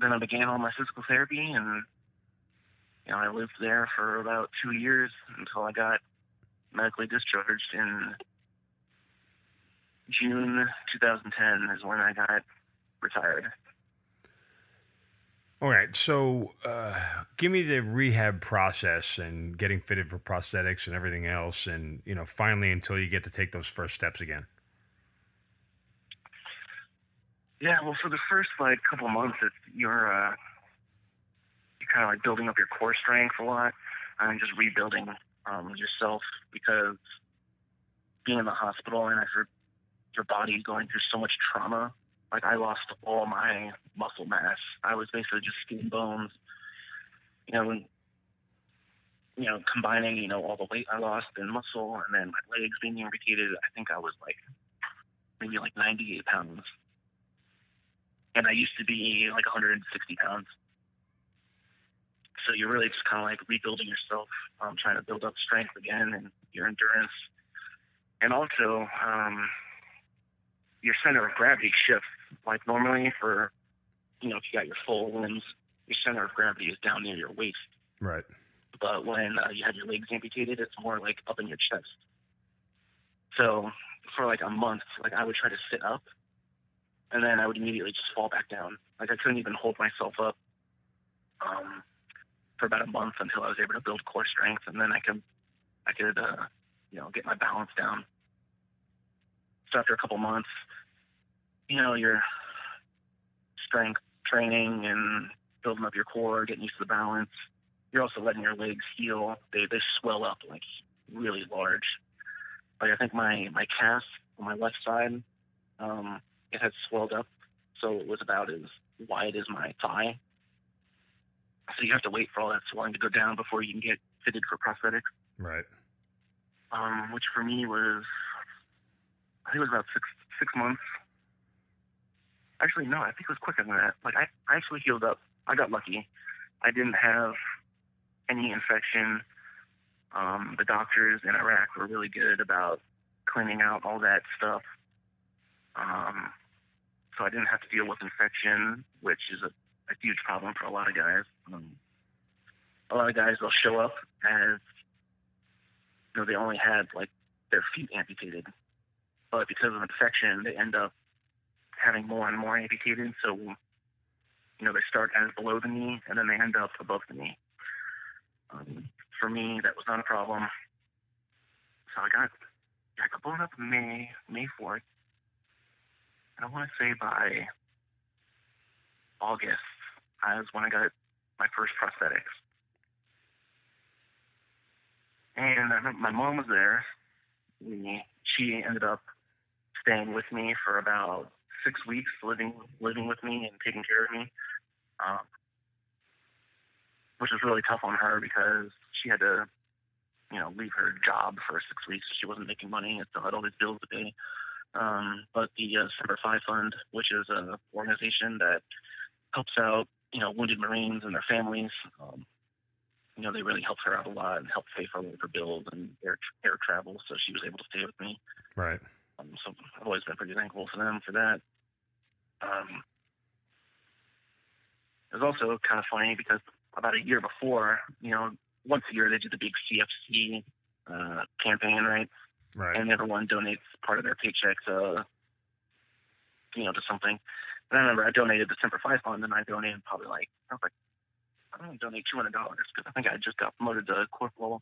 then I began all my physical therapy and, you know, I lived there for about two years until I got medically discharged in June 2010 is when I got retired. All right. So, uh, give me the rehab process and getting fitted for prosthetics and everything else, and you know, finally until you get to take those first steps again. Yeah, well, for the first like couple months, it's you're uh, kind of like building up your core strength a lot and just rebuilding um, yourself because being in the hospital and after your body going through so much trauma, like I lost all my muscle mass. I was basically just skin and bones. You know, and, you know, combining you know all the weight I lost in muscle and then my legs being amputated, I think I was like maybe like 98 pounds and I used to be like 160 pounds. So you're really just kind of like rebuilding yourself, um, trying to build up strength again and your endurance, and also um, your center of gravity shifts. Like normally, for you know, if you got your full limbs, your center of gravity is down near your waist. Right. But when uh, you have your legs amputated, it's more like up in your chest. So for like a month, like I would try to sit up and then I would immediately just fall back down. Like I couldn't even hold myself up um, for about a month until I was able to build core strength, and then I could, I could, uh, you know, get my balance down. So after a couple months, you know, your strength training and building up your core, getting used to the balance. You're also letting your legs heal. They they swell up like really large. Like I think my my calf on my left side. Um, it had swelled up, so it was about as wide as my thigh. So you have to wait for all that swelling to go down before you can get fitted for prosthetics. Right. Um, which for me was, I think it was about six six months. Actually, no, I think it was quicker than that. Like I, I actually healed up. I got lucky. I didn't have any infection. Um, the doctors in Iraq were really good about cleaning out all that stuff. Um, so I didn't have to deal with infection, which is a, a huge problem for a lot of guys. Um, a lot of guys will show up as you know they only had like their feet amputated, but because of infection, they end up having more and more amputated. So you know they start as below the knee and then they end up above the knee. Um, for me, that was not a problem. So I got I got blown up May May fourth. I want to say by August, I was when I got my first prosthetics. And my mom was there. She ended up staying with me for about six weeks, living living with me and taking care of me, um, which was really tough on her because she had to, you know, leave her job for six weeks. She wasn't making money and still had all these bills to pay. Um, but the uh, Semper Fi Fund, which is an organization that helps out, you know, wounded Marines and their families. Um, you know, they really helped her out a lot and helped pay for a lot of her bills and air air travel, so she was able to stay with me. Right. Um, so I've always been pretty thankful to them for that. Um, it was also kind of funny because about a year before, you know, once a year they do the big CFC uh, campaign, right? Right. And everyone donates part of their paycheck to, you know, to something. And I remember I donated the Semper Fi Fund, and I donated probably like I was like, gonna donate two hundred dollars because I think I just got promoted to corporal,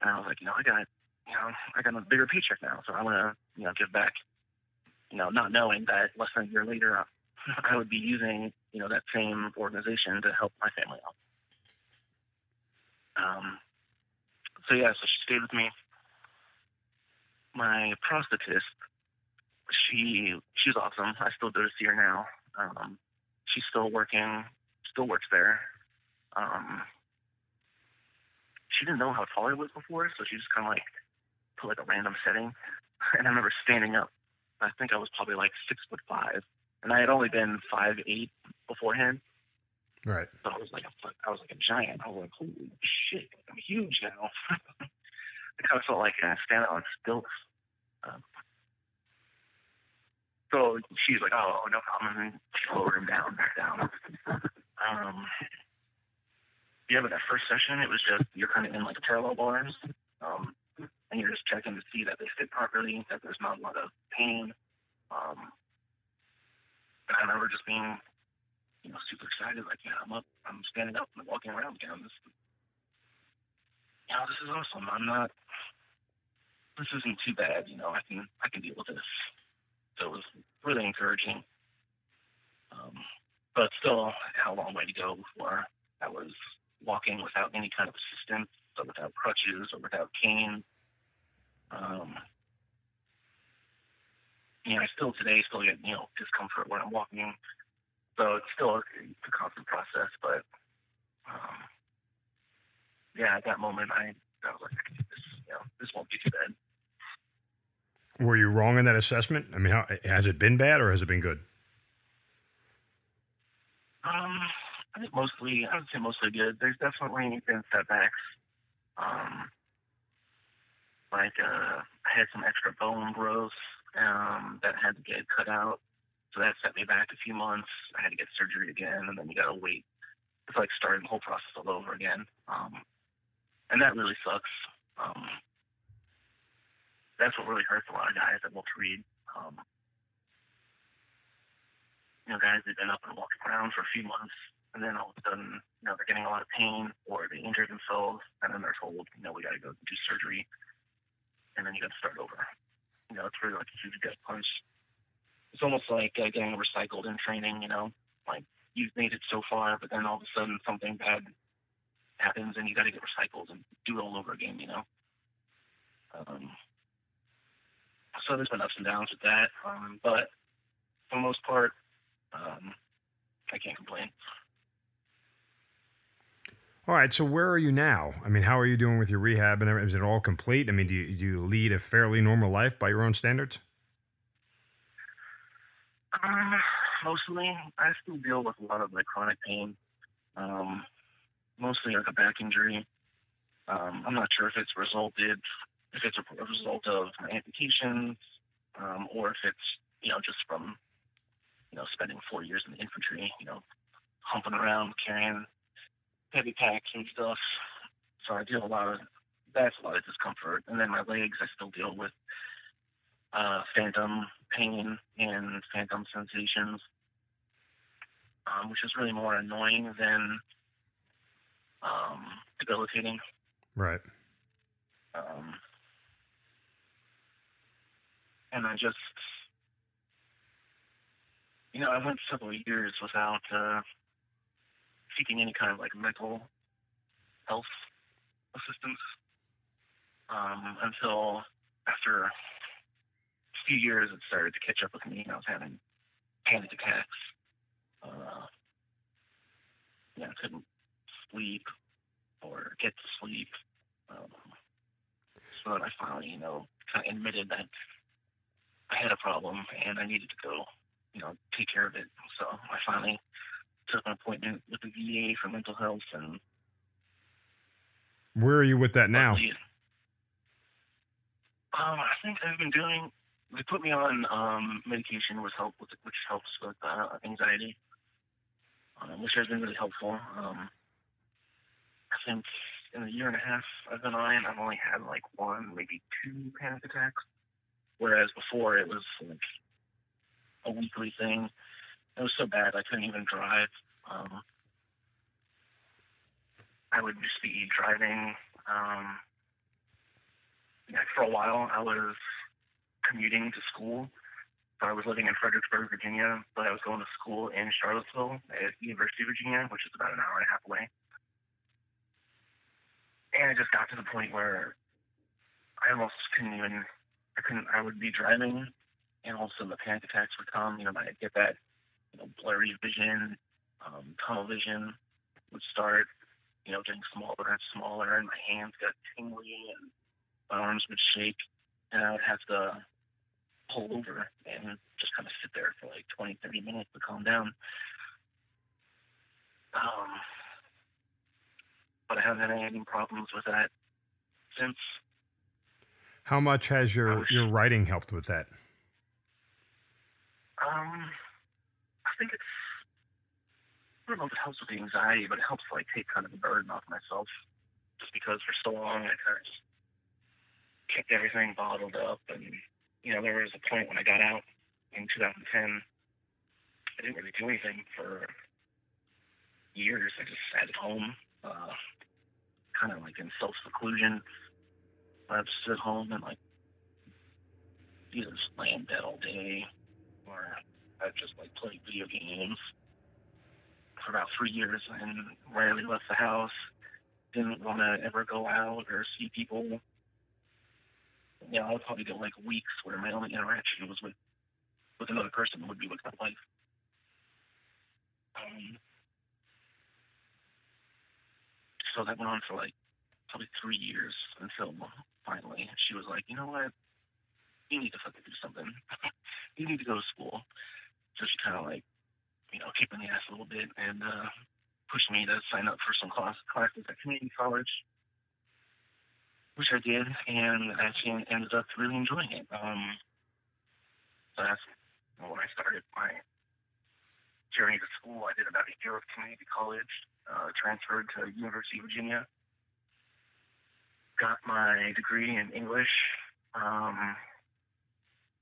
and I was like, you know, I got, you know, I got a bigger paycheck now, so I want to, you know, give back. You know, not knowing that less than a year later, I would be using, you know, that same organization to help my family out. Um, so yeah, so she stayed with me. My prosthetist, she she was awesome. I still go to see her now. Um, she's still working, still works there. Um, she didn't know how tall I was before, so she just kind of like put like a random setting. And I remember standing up. I think I was probably like six foot five, and I had only been five eight beforehand. Right. So I was like, a, I was like a giant. I was like, holy shit, I'm huge now. I kind of felt like uh, standing on stilts. Um, so she's like, oh, no problem. And she lowered him down, back down. Um, yeah, but that first session, it was just, you're kind of in like parallel bars. Um, and you're just checking to see that they fit properly, that there's not a lot of pain. Um, and I remember just being, you know, super excited, like, yeah, I'm up, I'm standing up and walking around again. This, you know, this is awesome. I'm not, this isn't too bad, you know, I can, I can deal with this. So it was really encouraging. Um, but still, had a long way to go before I was walking without any kind of assistance, or without crutches, or without cane. Um, you know, I still today still get you know discomfort when I'm walking, so it's still a, it's a constant process. But um, yeah, at that moment, I, I was like, this, you know, this won't be too bad. Were you wrong in that assessment? I mean, how, has it been bad or has it been good? Um, I think mostly, I would say mostly good. There's definitely been setbacks. Um, like, uh, I had some extra bone growth um, that had to get cut out. So that set me back a few months. I had to get surgery again, and then you got to wait. It's like starting the whole process all over again. Um, and that really sucks. Um, that's what really hurts a lot of guys that Walter Reed. Um, you know, guys that have been up and walking around for a few months, and then all of a sudden, you know, they're getting a lot of pain or they injure themselves, and then they're told, you know, we got to go do surgery, and then you got to start over. You know, it's really like a huge gut punch. It's almost like uh, getting recycled in training. You know, like you've made it so far, but then all of a sudden something bad happens, and you got to get recycled and do it all over again. You know. Um, so there's been ups and downs with that, um, but for the most part, um, I can't complain. All right. So where are you now? I mean, how are you doing with your rehab and everything? Is it all complete? I mean, do you, do you lead a fairly normal life by your own standards? Uh, mostly, I still deal with a lot of like chronic pain. Um, mostly like a back injury. Um, I'm not sure if it's resulted, if it's a result of my amputations, um, or if it's you know just from you know spending four years in the infantry, you know, humping around carrying heavy packs and stuff. So I deal a lot of that's a lot of discomfort. And then my legs, I still deal with uh, phantom pain and phantom sensations, um, which is really more annoying than um, debilitating. Right. Um, and I just, you know, I went several years without uh, seeking any kind of like mental health assistance um, until after a few years it started to catch up with me and I was having panic attacks. Uh, you know, couldn't sleep or get to sleep. Um, so that I finally, you know, kind of admitted that I had a problem and I needed to go, you know, take care of it. So I finally took an appointment with the VA for mental health and. Where are you with that now? Um, I think I've been doing. They put me on um, medication, which help with which helps with uh, anxiety, um, which has been really helpful. Um, I think in a year and a half I've been on it, I've only had like one, maybe two panic attacks, whereas before it was like a weekly thing. It was so bad I couldn't even drive. Um, I would just be driving. Um, like for a while, I was commuting to school. So I was living in Fredericksburg, Virginia, but I was going to school in Charlottesville at University of Virginia, which is about an hour and a half away. And it just got to the point where I almost couldn't even, I couldn't, I would be driving and all of a sudden the panic attacks would come. You know, I'd get that, you know, blurry vision, um, tunnel vision would start, you know, getting smaller and smaller, and my hands got tingly and my arms would shake, and I would have to pull over and just kind of sit there for like 20, 30 minutes to calm down. Um, but I haven't had any problems with that since. How much has your, was, your writing helped with that? Um, I think it's I don't know if it helps with the anxiety, but it helps like take kind of the burden off myself. Just because for so long I kind of just kept everything bottled up, and you know there was a point when I got out in 2010. I didn't really do anything for years. I just sat at home, uh, kind of like in self seclusion. I would sit home and like either lay in bed all day, or I'd just like play video games for about three years and rarely left the house. Didn't want to ever go out or see people. You know, I would probably go like weeks where my only interaction was with with another person would be with my wife. Um, so that went on for like probably three years until finally she was like, you know what, you need to fucking do something. you need to go to school. So she kind of like you know, kicked me in the ass a little bit and uh, pushed me to sign up for some class, classes at community college, which I did, and actually ended up really enjoying it. Um, so that's when I started my journey to school. I did about a year of community college, uh, transferred to University of Virginia, got my degree in English. Um,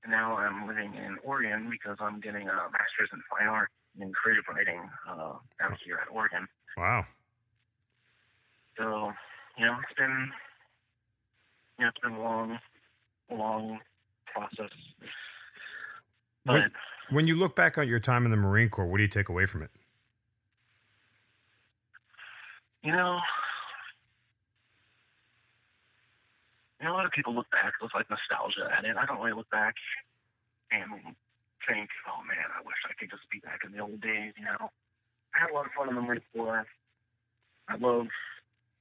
and now I'm living in Oregon because I'm getting a master's in fine art in creative writing uh, out here at Oregon. Wow. So, you know, it's been, you know, it's been a long, long process. But when, when you look back on your time in the Marine Corps, what do you take away from it? You know, you know, a lot of people look back with like nostalgia at it. I don't really look back and think, oh man, I wish I could just be back in the old days. You know, I had a lot of fun in the Marine Corps. I love,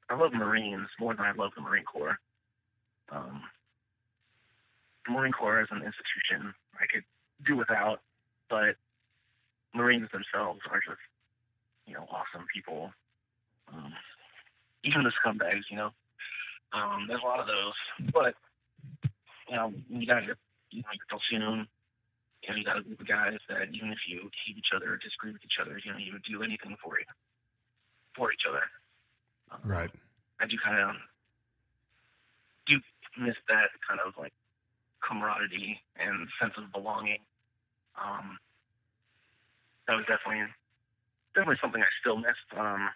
I love Marines more than I love the Marine Corps. Um, the Marine Corps as an institution, I could do without, but Marines themselves are just, you know, awesome people. Um, even the scumbags, you know. Um, there's a lot of those, but you know, you got your, you know, your platoon, you know, you got a group of guys that even if you hate each other or disagree with each other, you know, you would do anything for you, for each other. Um, right. I do kind of do miss that kind of like camaraderie and sense of belonging. Um, that was definitely definitely something I still missed. Um,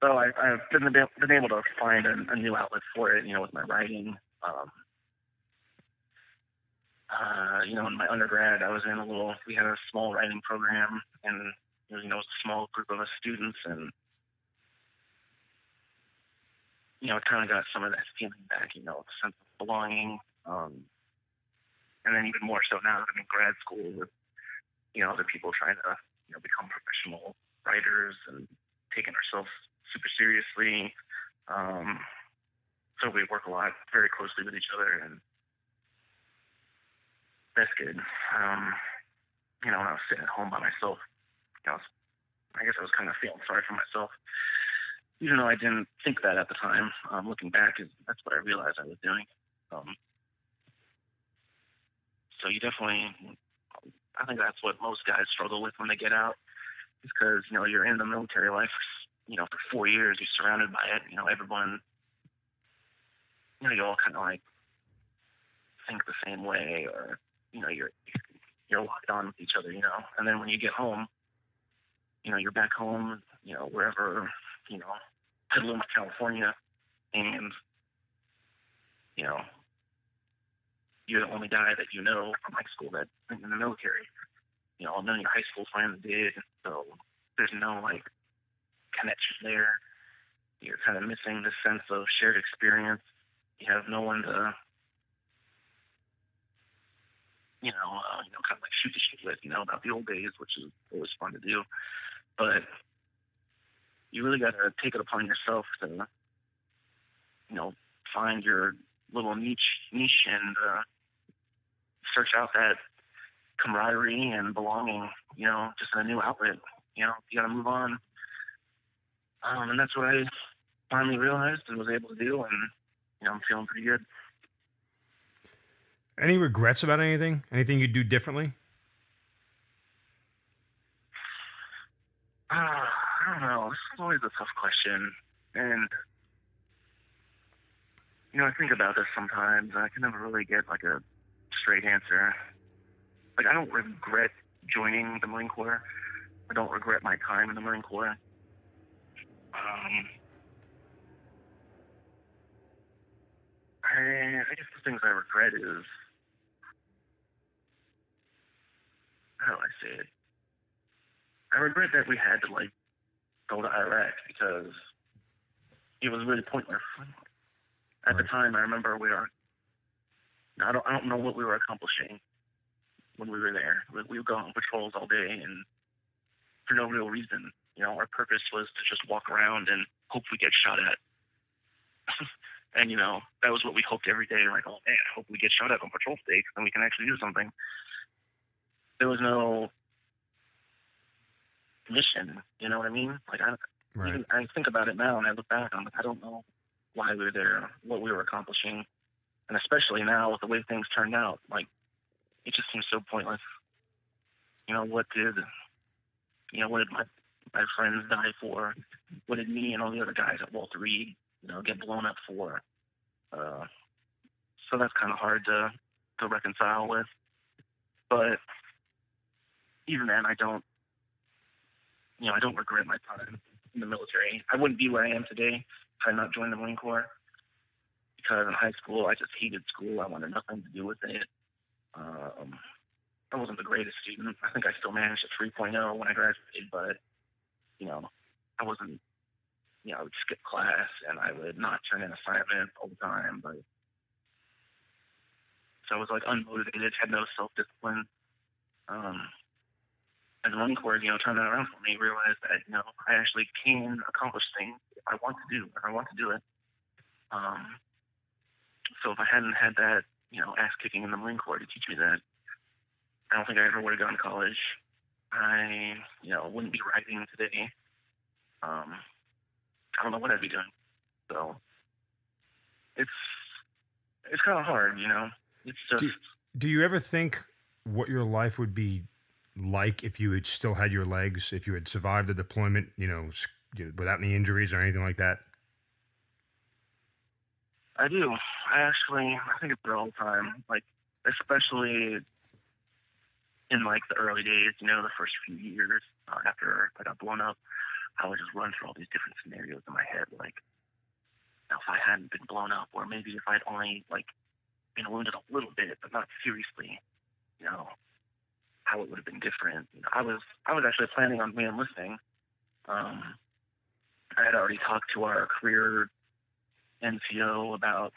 so I, I've been, been able to find a, a new outlet for it, you know, with my writing. Um, uh, you know, in my undergrad, I was in a little, we had a small writing program, and, you know, it was a small group of us students, and, you know, it kind of got some of that feeling back, you know, a sense of belonging. Um, and then even more so now that I'm in grad school with, you know, other people trying to, you know, become professional writers and taking ourselves super seriously. Um, so we work a lot very closely with each other and that's good. Um, you know, when I was sitting at home by myself, I, was, I guess I was kind of feeling sorry for myself, even though I didn't think that at the time. Um, looking back, is that's what I realized I was doing. Um, so you definitely, I think that's what most guys struggle with when they get out, is because you know you're in the military life, you know, for four years, you're surrounded by it. You know, everyone, you know, you all kind of like think the same way, or you know, you're you're locked on with each other, you know. And then when you get home, you know, you're back home, you know, wherever, you know, Petaluma, California, and you know, you're the only guy that you know from high school that in the military. You know, none of your high school friends did, so there's no like connection there. You're kind of missing the sense of shared experience. You have no one to, you know, uh, you know, kind of like shoot the shit with, you know, about the old days, which is always fun to do. But you really got to take it upon yourself to, you know, find your little niche niche and uh, search out that camaraderie and belonging, you know, just in a new outlet. You know, you got to move on. Um, and that's what I finally realized and was able to do, and you know, I'm feeling pretty good. Any regrets about anything? Anything you'd do differently? Uh, I don't know. This is always a tough question, and you know, I think about this sometimes. I can never really get like a straight answer. Like, I don't regret joining the Marine Corps. I don't regret my time in the Marine Corps. Um, I, I guess the things I regret is how do I say it? I regret that we had to like go to Iraq because it was really pointless. At right. the time, I remember we were. I don't. I don't know what we were accomplishing when we were there. We, we would go on patrols all day and for no real reason. You know, our purpose was to just walk around and hope we get shot at. and you know, that was what we hoped every day. Like, oh man, I hope we get shot at on patrol stakes and we can actually do something. There was no mission. You know what I mean? Like, I, right. even, I think about it now and I look back. I'm like, I don't know why we were there, what we were accomplishing, and especially now with the way things turned out. Like, it just seems so pointless. You know, what did you know, what did my my friends die for? What did me and all the other guys at Walter Reed, you know, get blown up for? Uh, so that's kind of hard to to reconcile with. But even then, I don't, you know, I don't regret my time in the military. I wouldn't be where I am today if I not joined the Marine Corps. Because in high school, I just hated school. I wanted nothing to do with it. Um, I wasn't the greatest student. I think I still managed a 3.0 when I graduated, but you know, I wasn't. You know, I would skip class and I would not turn in assignments all the time, but so I was like unmotivated, had no self discipline. Um, and the Marine Corps, you know, turned that around for me, realized that you know I actually can accomplish things if I want to do, if I want to do it. Um, so if I hadn't had that, you know, ass kicking in the Marine Corps to teach me that, I don't think I ever would have gone to college. I, you know, wouldn't be writing today. Um, I don't know what I'd be doing. So it's it's kind of hard, you know. It's just. Do, do you ever think what your life would be like if you had still had your legs, if you had survived the deployment, you know, without any injuries or anything like that? I do. I actually, I think about it all the time. Like, especially in like the early days, you know, the first few years uh, after I got blown up, I would just run through all these different scenarios in my head. Like, if I hadn't been blown up, or maybe if I'd only like been wounded a little bit, but not seriously, you know, how it would have been different. I was I was actually planning on re-enlisting. Um, I had already talked to our career NCO about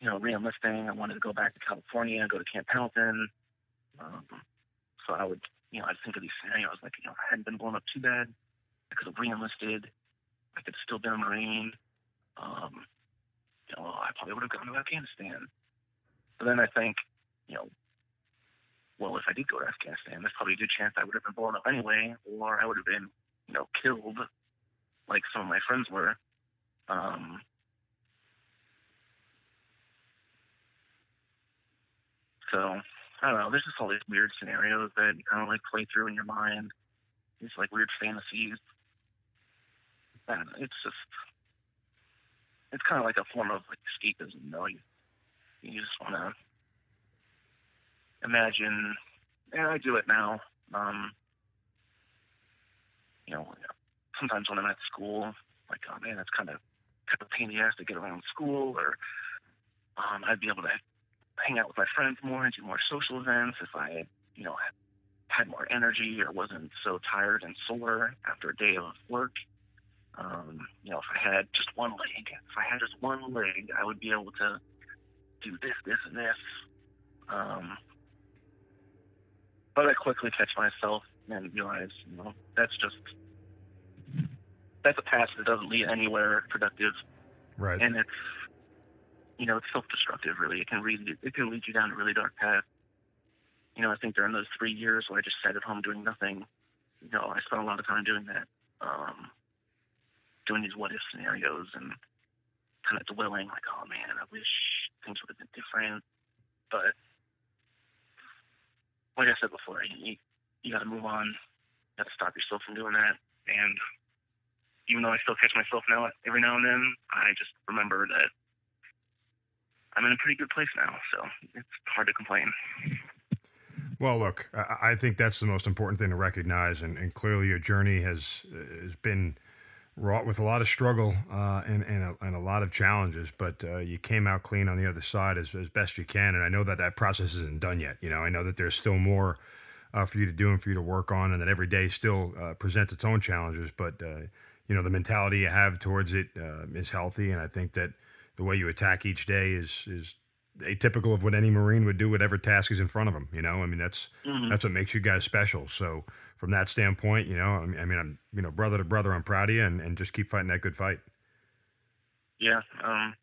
you know re-enlisting. I wanted to go back to California, go to Camp Pendleton, um, so I would, you know, I'd think of these scenarios like, you know, I hadn't been blown up too bad, I could have reenlisted. I could still been a Marine. Um, you know, I probably would have gone to Afghanistan. But then I think, you know, well, if I did go to Afghanistan, there's probably a good chance I would have been blown up anyway, or I would have been, you know, killed, like some of my friends were. Um, so I don't know. There's just all these weird scenarios that kind of like play through in your mind. These like weird fantasies. And it's just, it's kind of like a form of like escapism. You know, you, you just want to imagine. And I do it now. Um, you know, sometimes when I'm at school, like, oh man, that's kind of kind of pain in the ass to get around school, or um, I'd be able to hang out with my friends more and do more social events if I, you know, had more energy or wasn't so tired and sore after a day of work. Um, you know, if I had just one leg, if I had just one leg, I would be able to do this, this, and this. Um, but I quickly catch myself and realize, you know, that's just that's a path that doesn't lead anywhere productive. Right. And it's you know, it's self-destructive. Really, it can lead it can lead you down a really dark path. You know, I think during those three years where I just sat at home doing nothing, you know, I spent a lot of time doing that, um, doing these what if scenarios and kind of dwelling like, oh man, I wish things would have been different. But like I said before, you you got to move on. You got to stop yourself from doing that. And even though I still catch myself now every now and then, I just remember that I'm in a pretty good place now, so it's hard to complain. Well, look, I think that's the most important thing to recognize, and, and clearly your journey has has been wrought with a lot of struggle uh, and and a, and a, lot of challenges. But uh, you came out clean on the other side as, as best you can, and I know that that process isn't done yet. You know, I know that there's still more uh, for you to do and for you to work on, and that every day still uh, presents its own challenges. But uh, you know, the mentality you have towards it uh, is healthy, and I think that the way you attack each day is is atypical of what any Marine would do, whatever task is in front of them. You know, I mean that's mm-hmm. that's what makes you guys special. So from that standpoint, you know, I mean, I mean, I'm you know, brother to brother, I'm proud of you, and, and just keep fighting that good fight. Yeah, um,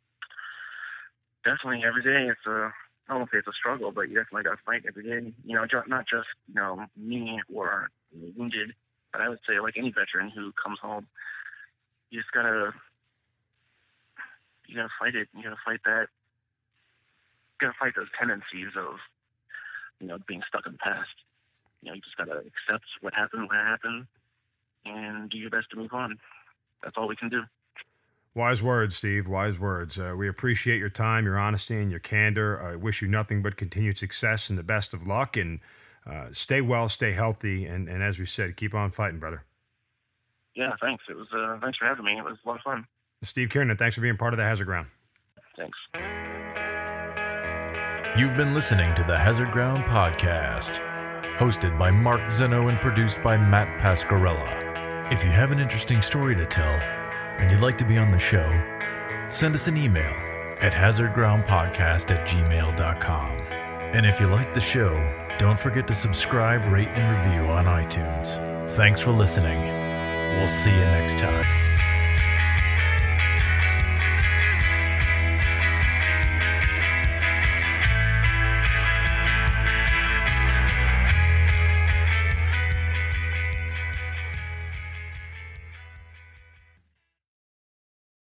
definitely every day it's a I don't say it's a struggle, but you definitely got to fight every day. You know, not just you know me or wounded, but I would say like any veteran who comes home, you just gotta you gotta fight it. You gotta fight that. You gotta fight those tendencies of, you know, being stuck in the past. You know, you just gotta accept what happened, what happened, and do your best to move on. That's all we can do. Wise words, Steve. Wise words. Uh, we appreciate your time, your honesty, and your candor. I wish you nothing but continued success and the best of luck. And uh, stay well, stay healthy, and, and as we said, keep on fighting, brother. Yeah, thanks. It was uh, thanks for having me. It was a lot of fun. Steve Kiernan, thanks for being part of the Hazard Ground. Thanks. You've been listening to the Hazard Ground podcast, hosted by Mark Zeno and produced by Matt Pasquarella. If you have an interesting story to tell and you'd like to be on the show, send us an email at hazardgroundpodcast at gmail.com. And if you like the show, don't forget to subscribe, rate, and review on iTunes. Thanks for listening. We'll see you next time.